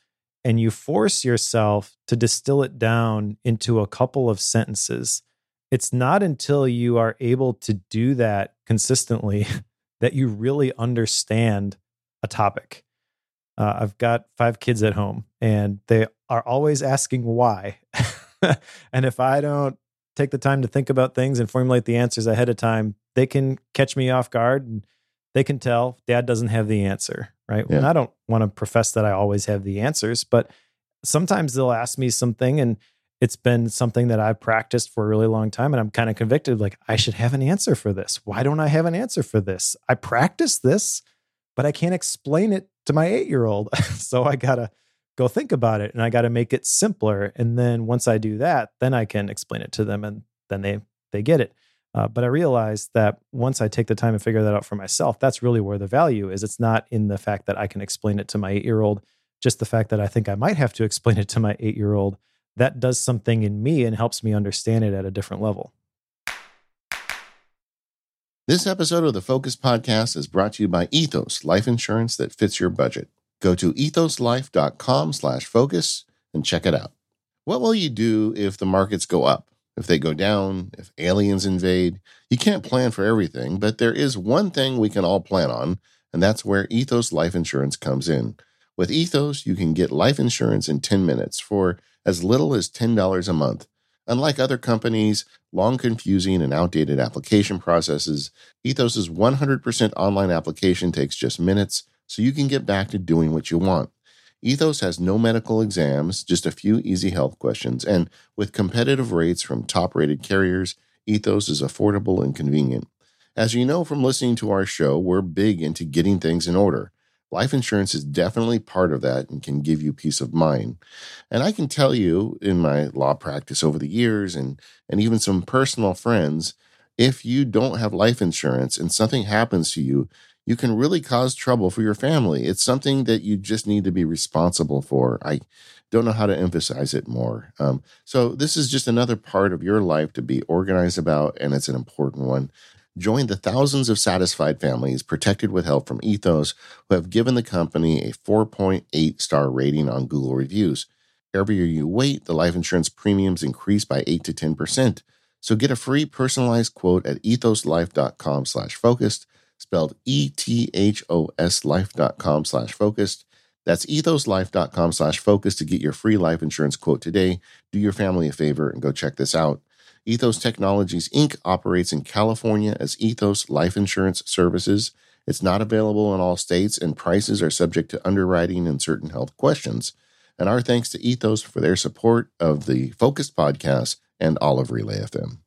A: and you force yourself to distill it down into a couple of sentences, it's not until you are able to do that consistently that you really understand a topic. Uh, I've got five kids at home, and they are always asking why. and if I don't take the time to think about things and formulate the answers ahead of time, they can catch me off guard and they can tell dad doesn't have the answer, right? Yeah. And I don't want to profess that I always have the answers, but sometimes they'll ask me something and it's been something that I've practiced for a really long time and I'm kind of convicted like I should have an answer for this. Why don't I have an answer for this? I practice this, but I can't explain it to my 8-year-old. so I got to go think about it and I got to make it simpler and then once I do that, then I can explain it to them and then they they get it. Uh, but I realized that once I take the time and figure that out for myself, that's really where the value is. It's not in the fact that I can explain it to my eight year old, just the fact that I think I might have to explain it to my eight year old that does something in me and helps me understand it at a different level.
B: This episode of the Focused Podcast is brought to you by Ethos Life Insurance that fits your budget. Go to ethoslife.com slash focus and check it out. What will you do if the markets go up? If they go down? If aliens invade? You can't plan for everything, but there is one thing we can all plan on, and that's where Ethos Life Insurance comes in. With Ethos, you can get life insurance in 10 minutes for as little as $10 a month. Unlike other companies' long, confusing, and outdated application processes, Ethos's 100% online application takes just minutes, so you can get back to doing what you want. Ethos has no medical exams, just a few easy health questions, and with competitive rates from top rated carriers, Ethos is affordable and convenient. As you know from listening to our show, we're big into getting things in order. Life insurance is definitely part of that and can give you peace of mind. And I can tell you in my law practice over the years and, and even some personal friends, if you don't have life insurance and something happens to you, you can really cause trouble for your family. It's something that you just need to be responsible for. I don't know how to emphasize it more. Um, so, this is just another part of your life to be organized about, and it's an important one. Join the thousands of satisfied families protected with help from Ethos who have given the company a 4.8 star rating on Google reviews. Every year you wait, the life insurance premiums increase by 8 to 10%. So get a free personalized quote at ethoslife.com slash focused, spelled E-T-H-O-S life.com slash focused. That's ethoslife.com slash focused to get your free life insurance quote today. Do your family a favor and go check this out. Ethos Technologies Inc. operates in California as Ethos Life Insurance Services. It's not available in all states, and prices are subject to underwriting and certain health questions. And our thanks to Ethos for their support of the Focused Podcast and all of Relay FM.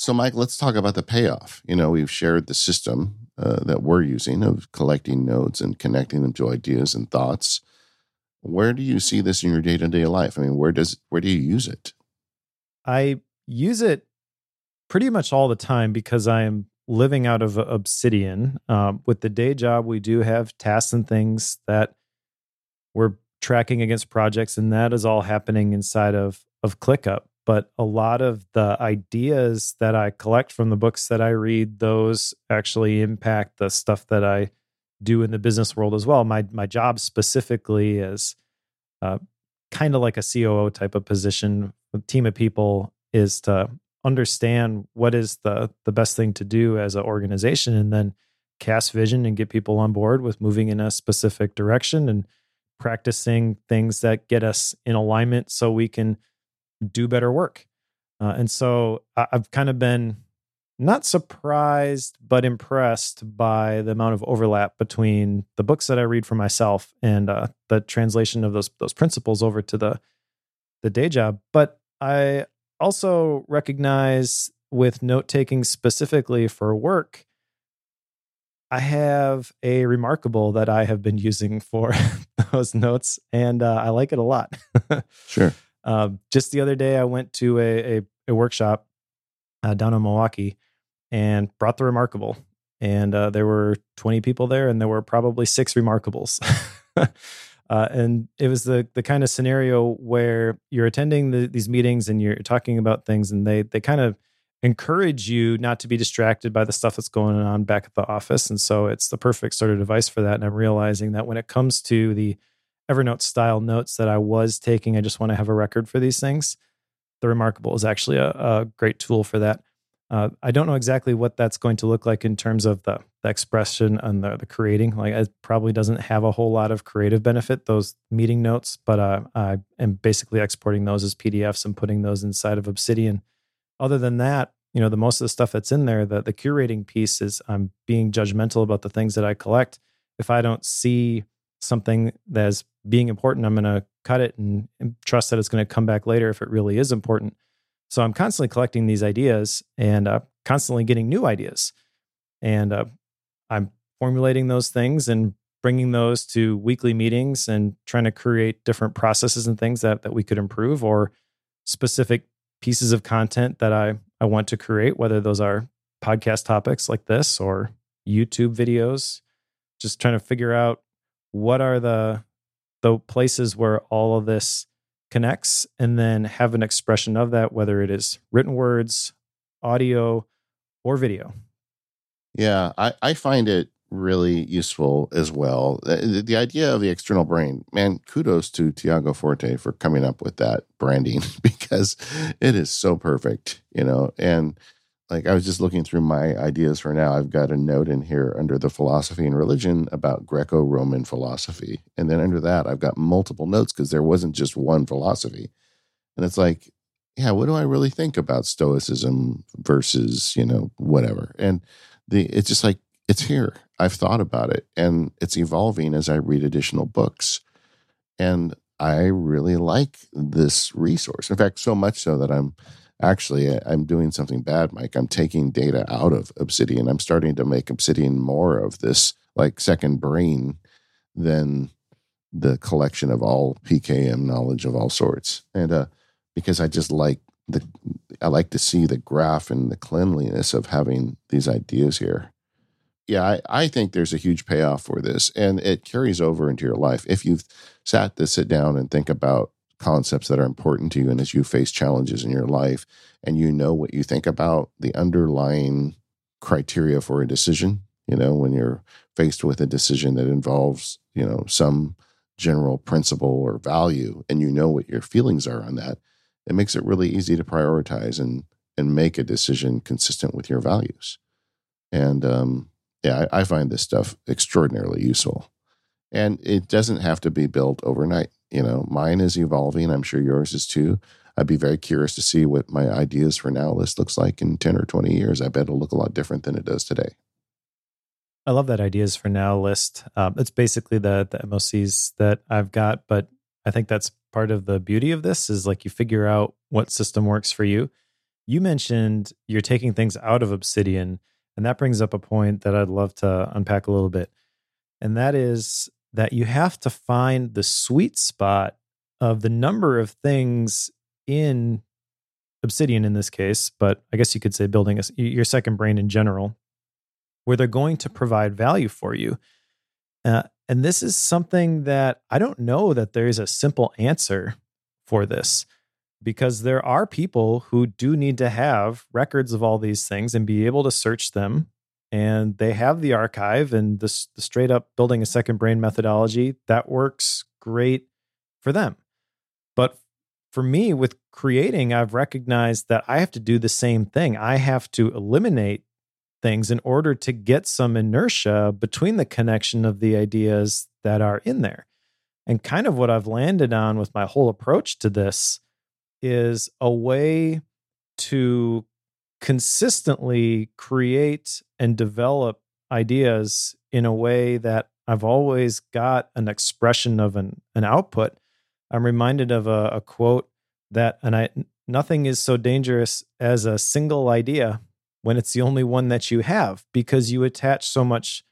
B: So, Mike, let's talk about the payoff. You know, we've shared the system uh, that we're using of collecting notes and connecting them to ideas and thoughts. Where do you see this in your day to day life? I mean, where does where do you use it?
A: I use it pretty much all the time because I am living out of Obsidian. Um, with the day job, we do have tasks and things that we're tracking against projects, and that is all happening inside of of ClickUp. But a lot of the ideas that I collect from the books that I read, those actually impact the stuff that I do in the business world as well. My my job specifically is uh, kind of like a COO type of position. A team of people is to understand what is the the best thing to do as an organization, and then cast vision and get people on board with moving in a specific direction and practicing things that get us in alignment so we can do better work. Uh, and so I've kind of been not surprised but impressed by the amount of overlap between the books that I read for myself and uh, the translation of those those principles over to the the day job. But I also recognize with note taking specifically for work, I have a reMarkable that I have been using for those notes, and uh, I like it a lot.
B: sure.
A: Uh, just the other day, I went to a, a, a workshop uh, down in Milwaukee and brought the reMarkable. And uh, there were 20 people there, and there were probably six reMarkables. Uh, and it was the the kind of scenario where you're attending the, these meetings and you're talking about things, and they they kind of encourage you not to be distracted by the stuff that's going on back at the office. And so it's the perfect sort of device for that. And I'm realizing that when it comes to the Evernote style notes that I was taking, I just want to have a record for these things. The reMarkable is actually a, a great tool for that. Uh, I don't know exactly what that's going to look like in terms of the, the expression and the, the, creating. Like it probably doesn't have a whole lot of creative benefit, those meeting notes, but uh, I am basically exporting those as PDFs and putting those inside of Obsidian. Other than that, you know, the most of the stuff that's in there, the, the curating piece is I'm being judgmental about the things that I collect. If I don't see something that's being important, I'm going to cut it and, and trust that it's going to come back later if it really is important. So I'm constantly collecting these ideas and uh, constantly getting new ideas. And uh, I'm formulating those things and bringing those to weekly meetings and trying to create different processes and things that, that we could improve or specific pieces of content that I, I want to create, whether those are podcast topics like this or YouTube videos. Just trying to figure out what are the the places where all of this connects and then have an expression of that, whether it is written words, audio, or video.
B: Yeah, I, I find it really useful as well. The, the, idea of the external brain, man, kudos to Tiago Forte for coming up with that branding because it is so perfect, you know. And like I was just looking through my ideas for now. I've got a note in here under the philosophy and religion about Greco Roman philosophy. And then under that, I've got multiple notes because there wasn't just one philosophy. And it's like, yeah, what do I really think about Stoicism versus, you know, whatever? And the it's just like, it's here. I've thought about it and it's evolving as I read additional books. And I really like this resource. In fact, so much so that I'm actually I'm doing something bad, Mike. I'm taking data out of Obsidian. I'm starting to make Obsidian more of this like second brain than the collection of all PKM knowledge of all sorts. And uh, because I just like the I like to see the graph and the cleanliness of having these ideas here. Yeah, I, I think there's a huge payoff for this, and it carries over into your life. If you've sat to sit down and think about concepts that are important to you and as you face challenges in your life and you know what you think about the underlying criteria for a decision you know when you're faced with a decision that involves you know some general principle or value and you know what your feelings are on that it makes it really easy to prioritize and and make a decision consistent with your values. And um yeah I, I find this stuff extraordinarily useful and it doesn't have to be built overnight you know, mine is evolving. I'm sure yours is too. I'd be very curious to see what my ideas for now list looks like in 10 or 20 years. I bet it'll look a lot different than it does today.
A: I love that ideas for now list. Um, it's basically the the MOCs that I've got, but I think that's part of the beauty of this is like you figure out what system works for you. You mentioned you're taking things out of Obsidian, and that brings up a point that I'd love to unpack a little bit. And that is that you have to find the sweet spot of the number of things in Obsidian in this case, but I guess you could say building a, your second brain in general, where they're going to provide value for you. Uh, and this is something that I don't know that there is a simple answer for this because there are people who do need to have records of all these things and be able to search them and they have the archive and the, the straight up building a second brain methodology that works great for them. But for me with creating i've recognized that i have to do the same thing. I have to eliminate things in order to get some inertia between the connection of the ideas that are in there. And kind of what i've landed on with my whole approach to this is a way to consistently create and develop ideas in a way that I've always got an expression of an, an output. I'm reminded of a, a quote that, and I, nothing is so dangerous as a single idea when it's the only one that you have because you attach so much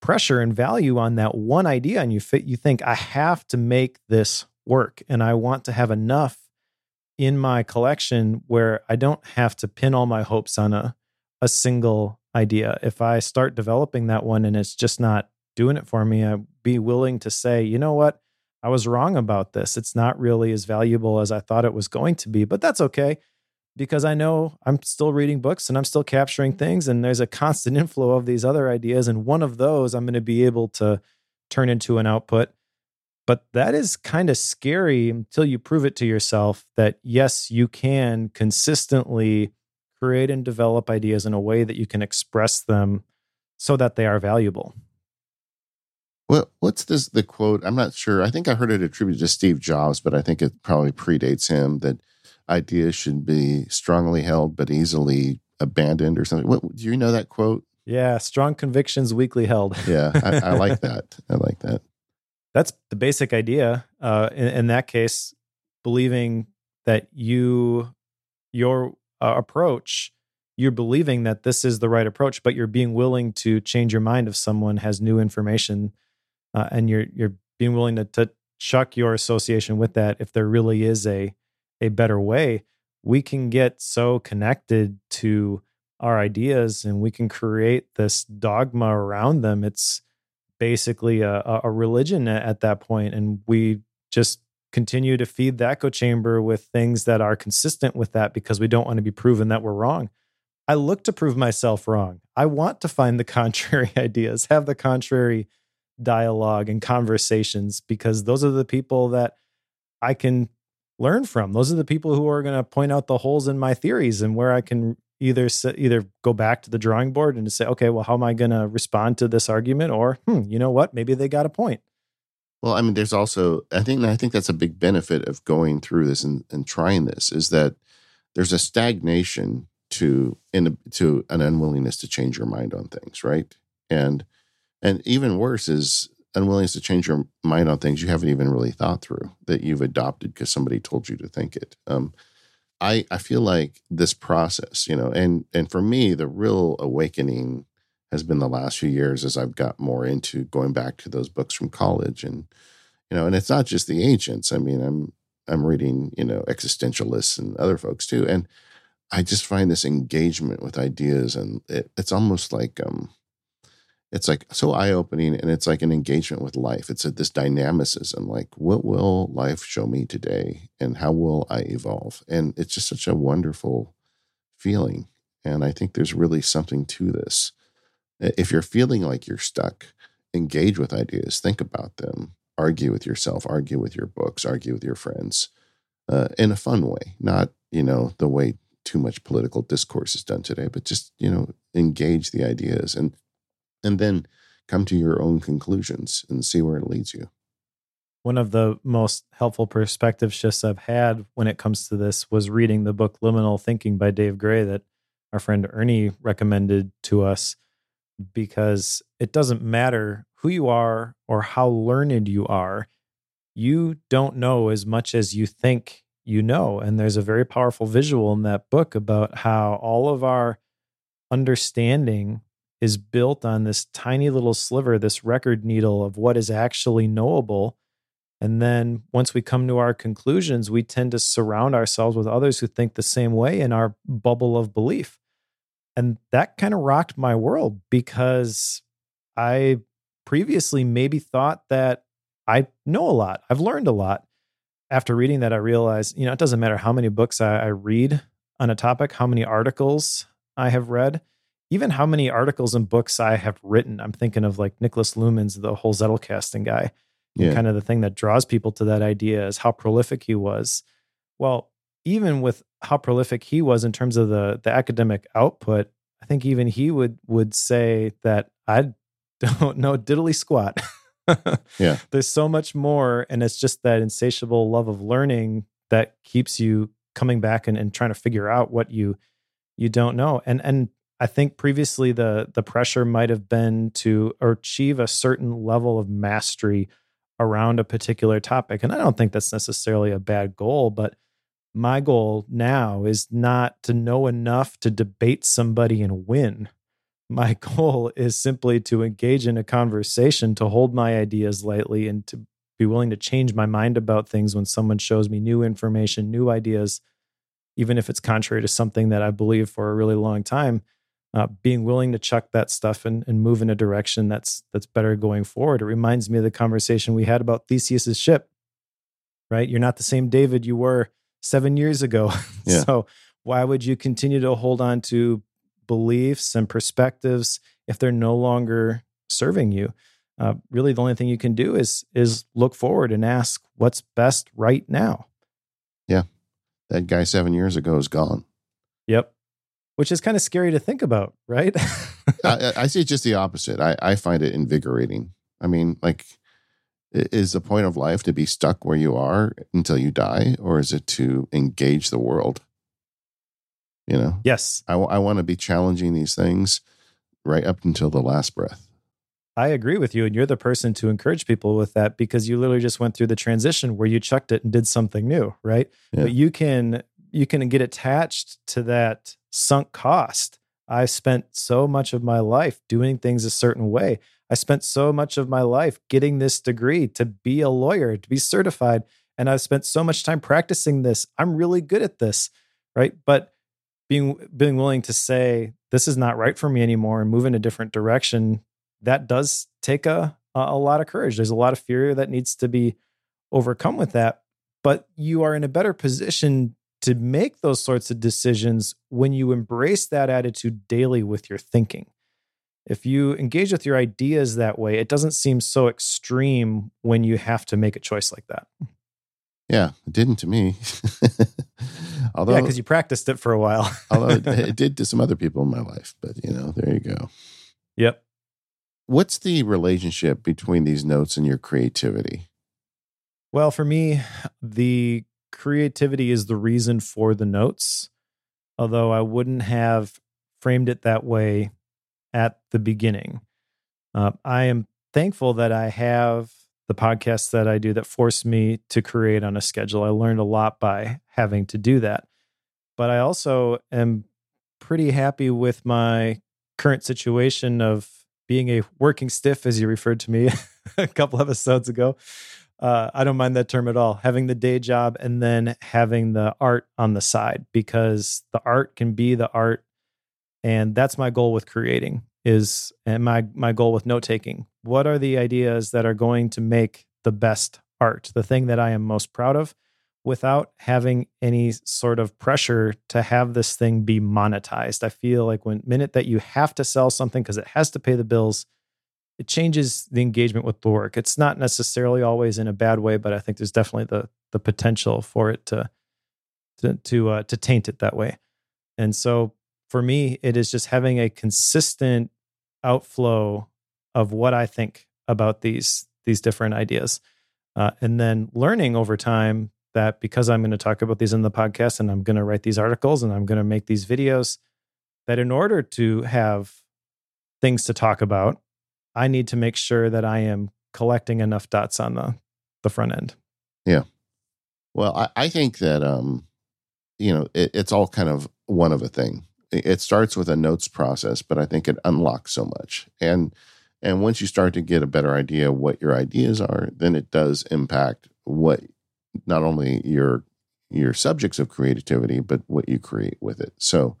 A: pressure and value on that one idea and you fit, you think I have to make this work and I want to have enough in my collection where I don't have to pin all my hopes on a a single idea. If I start developing that one and it's just not doing it for me, I'd be willing to say, you know what? I was wrong about this. It's not really as valuable as I thought it was going to be, but that's okay because I know I'm still reading books and I'm still capturing things and there's a constant inflow of these other ideas and one of those I'm going to be able to turn into an output. But that is kind of scary until you prove it to yourself that yes, you can consistently create and develop ideas in a way that you can express them so that they are valuable.
B: Well, what's this the quote? I'm not sure. I think I heard it attributed to Steve Jobs, but I think it probably predates him that ideas should be strongly held but easily abandoned or something. What, do you know that quote?
A: Yeah, strong convictions weakly held.
B: yeah, I, I, like that. I like that.
A: That's the basic idea. Uh, in, in that case, believing that you your uh, approach you're believing that this is the right approach but you're being willing to change your mind if someone has new information uh, and you're you're being willing to, to chuck your association with that if there really is a a better way we can get so connected to our ideas and we can create this dogma around them it's basically a, a religion at that point and we just continue to feed the echo chamber with things that are consistent with that because we don't want to be proven that we're wrong i look to prove myself wrong i want to find the contrary ideas have the contrary dialogue and conversations because those are the people that I can learn from. Those are the people who are going to point out the holes in my theories and where I can either either go back to the drawing board and say, okay, well, how am I going to respond to this argument? Or, hmm, you know what? Maybe they got a point.
B: Well, I mean, there's also I think I think that's a big benefit of going through this and, and trying this is that there's a stagnation to in to an unwillingness to change your mind on things, right? And and even worse is unwillingness to change your mind on things you haven't even really thought through that you've adopted because somebody told you to think it. Um, I I feel like this process, you know, and and for me, the real awakening has been the last few years as I've got more into going back to those books from college, and you know, and it's not just the ancients. I mean, I'm I'm reading, you know, existentialists and other folks too, and I just find this engagement with ideas, and it, it's almost like um, it's like so eye opening and it's like an engagement with life. It's a, this dynamicism like, what will life show me today and how will I evolve? And it's just such a wonderful feeling. And I think there's really something to this. If you're feeling like you're stuck, engage with ideas, think about them, argue with yourself, argue with your books, argue with your friends uh, in a fun way, not, you know, the way too much political discourse is done today, but just, you know, engage the ideas. And and then come to your own conclusions and see where it leads you.
A: One of the most helpful perspective shifts I've had when it comes to this was reading the book Liminal Thinking by Dave Gray that our friend Ernie recommended to us because it doesn't matter who you are or how learned you are, you don't know as much as you think you know. And there's a very powerful visual in that book about how all of our understanding is built on this tiny little sliver, this record needle of what is actually knowable. And then once we come to our conclusions, we tend to surround ourselves with others who think the same way in our bubble of belief. And that kind of rocked my world because I previously maybe thought that I know a lot, I've learned a lot. After reading that, I realized, you know, it doesn't matter how many books I, I read on a topic, how many articles I have read even how many articles and books I have written. I'm thinking of like Nicholas Luhmann's the whole Zettelkasten guy. Yeah. Kind of the thing that draws people to that idea is how prolific he was. Well, even with how prolific he was in terms of the the academic output, I think even he would would say that I don't know diddly squat.
B: yeah.
A: There's so much more. And it's just that insatiable love of learning that keeps you coming back and, and trying to figure out what you you don't know. And and I think previously the the pressure might have been to achieve a certain level of mastery around a particular topic. And I don't think that's necessarily a bad goal, but my goal now is not to know enough to debate somebody and win. My goal is simply to engage in a conversation, to hold my ideas lightly, and to be willing to change my mind about things when someone shows me new information, new ideas, even if it's contrary to something that I believe for a really long time uh, being willing to chuck that stuff and, and move in a direction that's that's better going forward. It reminds me of the conversation we had about Theseus's ship right? You're not the same David you were seven years ago.
B: Yeah.
A: so why would you continue to hold on to beliefs and perspectives if they're no longer serving you? Uh, really, the only thing you can do is is look forward and ask what's best right now.
B: Yeah, that guy seven years ago is gone.
A: Yep. Which is kind of scary to think about, right?
B: I, I see just the opposite. I, I find it invigorating. I mean, like, is the point of life to be stuck where you are until you die, or is it to engage the world? You know,
A: yes,
B: I, I want to be challenging these things right up until the last breath.
A: I agree with you. And you're the person to encourage people with that because you literally just went through the transition where you chucked it and did something new, right?
B: Yeah.
A: But you can you can get attached to that sunk cost. I've spent so much of my life doing things a certain way. I spent so much of my life getting this degree to be a lawyer, to be certified. And I've spent so much time practicing this. I'm really good at this. Right. But being being willing to say this is not right for me anymore and move in a different direction that does take a a lot of courage there's a lot of fear that needs to be overcome with that but you are in a better position to make those sorts of decisions when you embrace that attitude daily with your thinking if you engage with your ideas that way it doesn't seem so extreme when you have to make a choice like that
B: Yeah, it didn't to me. although,
A: yeah because you practiced it for a while
B: although it, it did to some other people in my life, but you know, there you go.
A: yep
B: What's the relationship between these notes and your creativity?
A: Well, for me, the creativity is the reason for the notes, although I wouldn't have framed it that way at the beginning. Uh, I am thankful that I have the podcasts that I do that force me to create on a schedule. I learned a lot by having to do that. But I also am pretty happy with my current situation of being a working stiff, as you referred to me a couple episodes ago. Uh, I don't mind that term at all. Having the day job and then having the art on the side because the art can be the art, and that's my goal with creating. Is and my my goal with note taking. What are the ideas that are going to make the best art? The thing that I am most proud of, without having any sort of pressure to have this thing be monetized. I feel like when minute that you have to sell something because it has to pay the bills, it changes the engagement with the work. It's not necessarily always in a bad way, but I think there's definitely the the potential for it to to to uh, to taint it that way. And so for me, it is just having a consistent outflow of what I think about these these different ideas, uh, and then learning over time that because I'm going to talk about these in the podcast and I'm going to write these articles and I'm going to make these videos, that in order to have things to talk about, I need to make sure that I am collecting enough dots on the the front end. Yeah.
B: Well, I, I think that um, you know, it, it's all kind of one of a thing. It, it starts with a notes process, but I think it unlocks so much. And and once you start to get a better idea what your ideas are, then it does impact what not only your your subjects of creativity, but what you create with it. So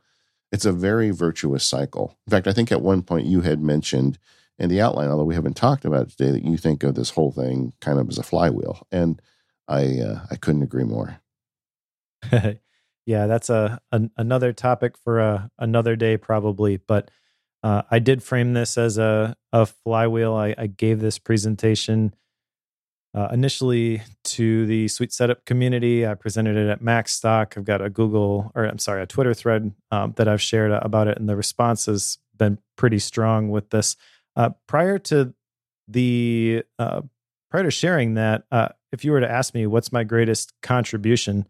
B: it's a very virtuous cycle. In fact, I think at one point you had mentioned in the outline, although we haven't talked about it today, that you think of this whole thing kind of as a flywheel. And I uh, I couldn't agree more.
A: yeah, that's a, an another topic for a, another day probably. But uh, I did frame this as a a flywheel. I, I gave this presentation uh, initially to the Sweet Setup community. I presented it at Macstock. I've got a Google or I'm sorry, a Twitter thread um, that I've shared about it, and the response has been pretty strong with this. Uh, prior to the uh, prior to sharing that, uh, if you were to ask me what's my greatest contribution,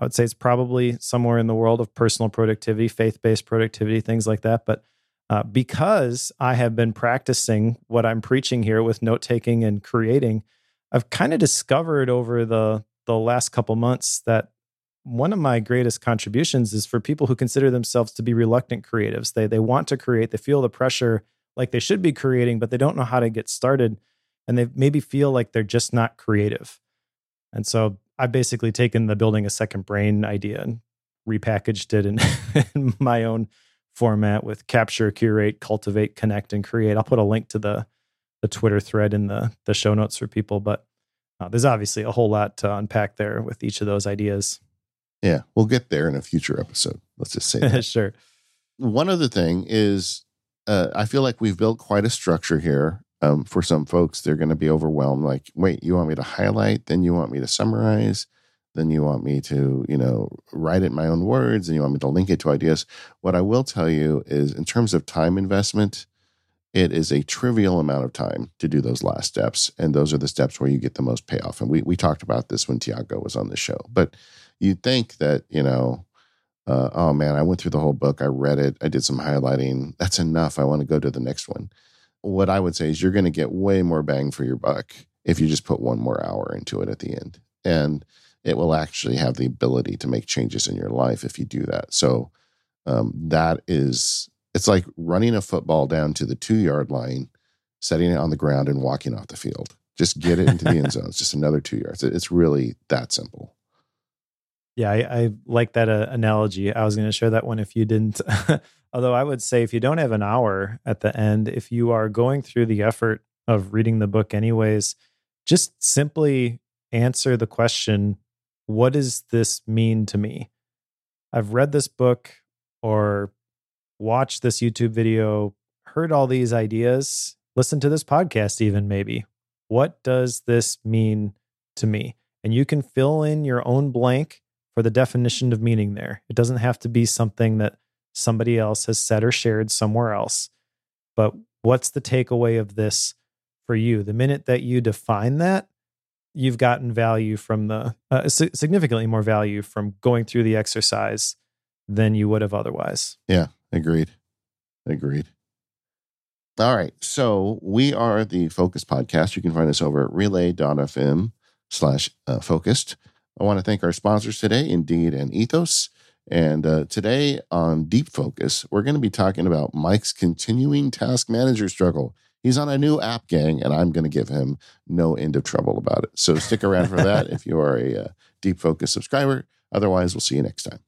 A: I would say it's probably somewhere in the world of personal productivity, faith based productivity, things like that. But uh, because I have been practicing what I'm preaching here with note taking and creating, I've kind of discovered over the the last couple months that one of my greatest contributions is for people who consider themselves to be reluctant creatives. They they want to create, they feel the pressure like they should be creating, but they don't know how to get started, and they maybe feel like they're just not creative. And so I've basically taken the building a second brain idea and repackaged it in, in my own format with capture, curate, cultivate, connect, and create. I'll put a link to the the Twitter thread in the the show notes for people. But uh, there's obviously a whole lot to unpack there with each of those ideas.
B: Yeah, we'll get there in a future episode. Let's just say that.
A: sure.
B: One other thing is, uh, I feel like we've built quite a structure here. Um, for some folks, they're going to be overwhelmed. Like, wait, you want me to highlight? Then you want me to summarize? Then you want me to, you know, write it in my own words? And you want me to link it to ideas? What I will tell you is, in terms of time investment, it is a trivial amount of time to do those last steps. And those are the steps where you get the most payoff. And we, we talked about this when Tiago was on the show. But you'd think that, you know, uh, oh man, I went through the whole book. I read it. I did some highlighting. That's enough. I want to go to the next one. What I would say is you're going to get way more bang for your buck if you just put one more hour into it at the end. And it will actually have the ability to make changes in your life if you do that. So um, that is, it's like running a football down to the two yard line, setting it on the ground, and walking off the field. Just get it into the end zone. It's just another two yards. It's really that simple.
A: Yeah, I, I like that uh, analogy. I was going to share that one if you didn't. Although I would say if you don't have an hour at the end, if you are going through the effort of reading the book anyways, just simply answer the question what does this mean to me? I've read this book or watched this YouTube video, heard all these ideas, listened to this podcast, even maybe. What does this mean to me? And you can fill in your own blank the definition of meaning there. It doesn't have to be something that somebody else has said or shared somewhere else. But what's the takeaway of this for you? The minute that you define that, you've gotten value from the uh, significantly more value from going through the exercise than you would have otherwise.
B: Yeah, agreed. Agreed. All right. So we are the Focus Podcast. You can find us over at relay.fm slash uh, focused. I want to thank our sponsors today, Indeed and Ethos. And uh, today on Deep Focus, we're going to be talking about Mike's continuing task manager struggle. He's on a new app gang, and I'm going to give him no end of trouble about it. So stick around for that if you are a uh, Deep Focus subscriber. Otherwise, we'll see you next time.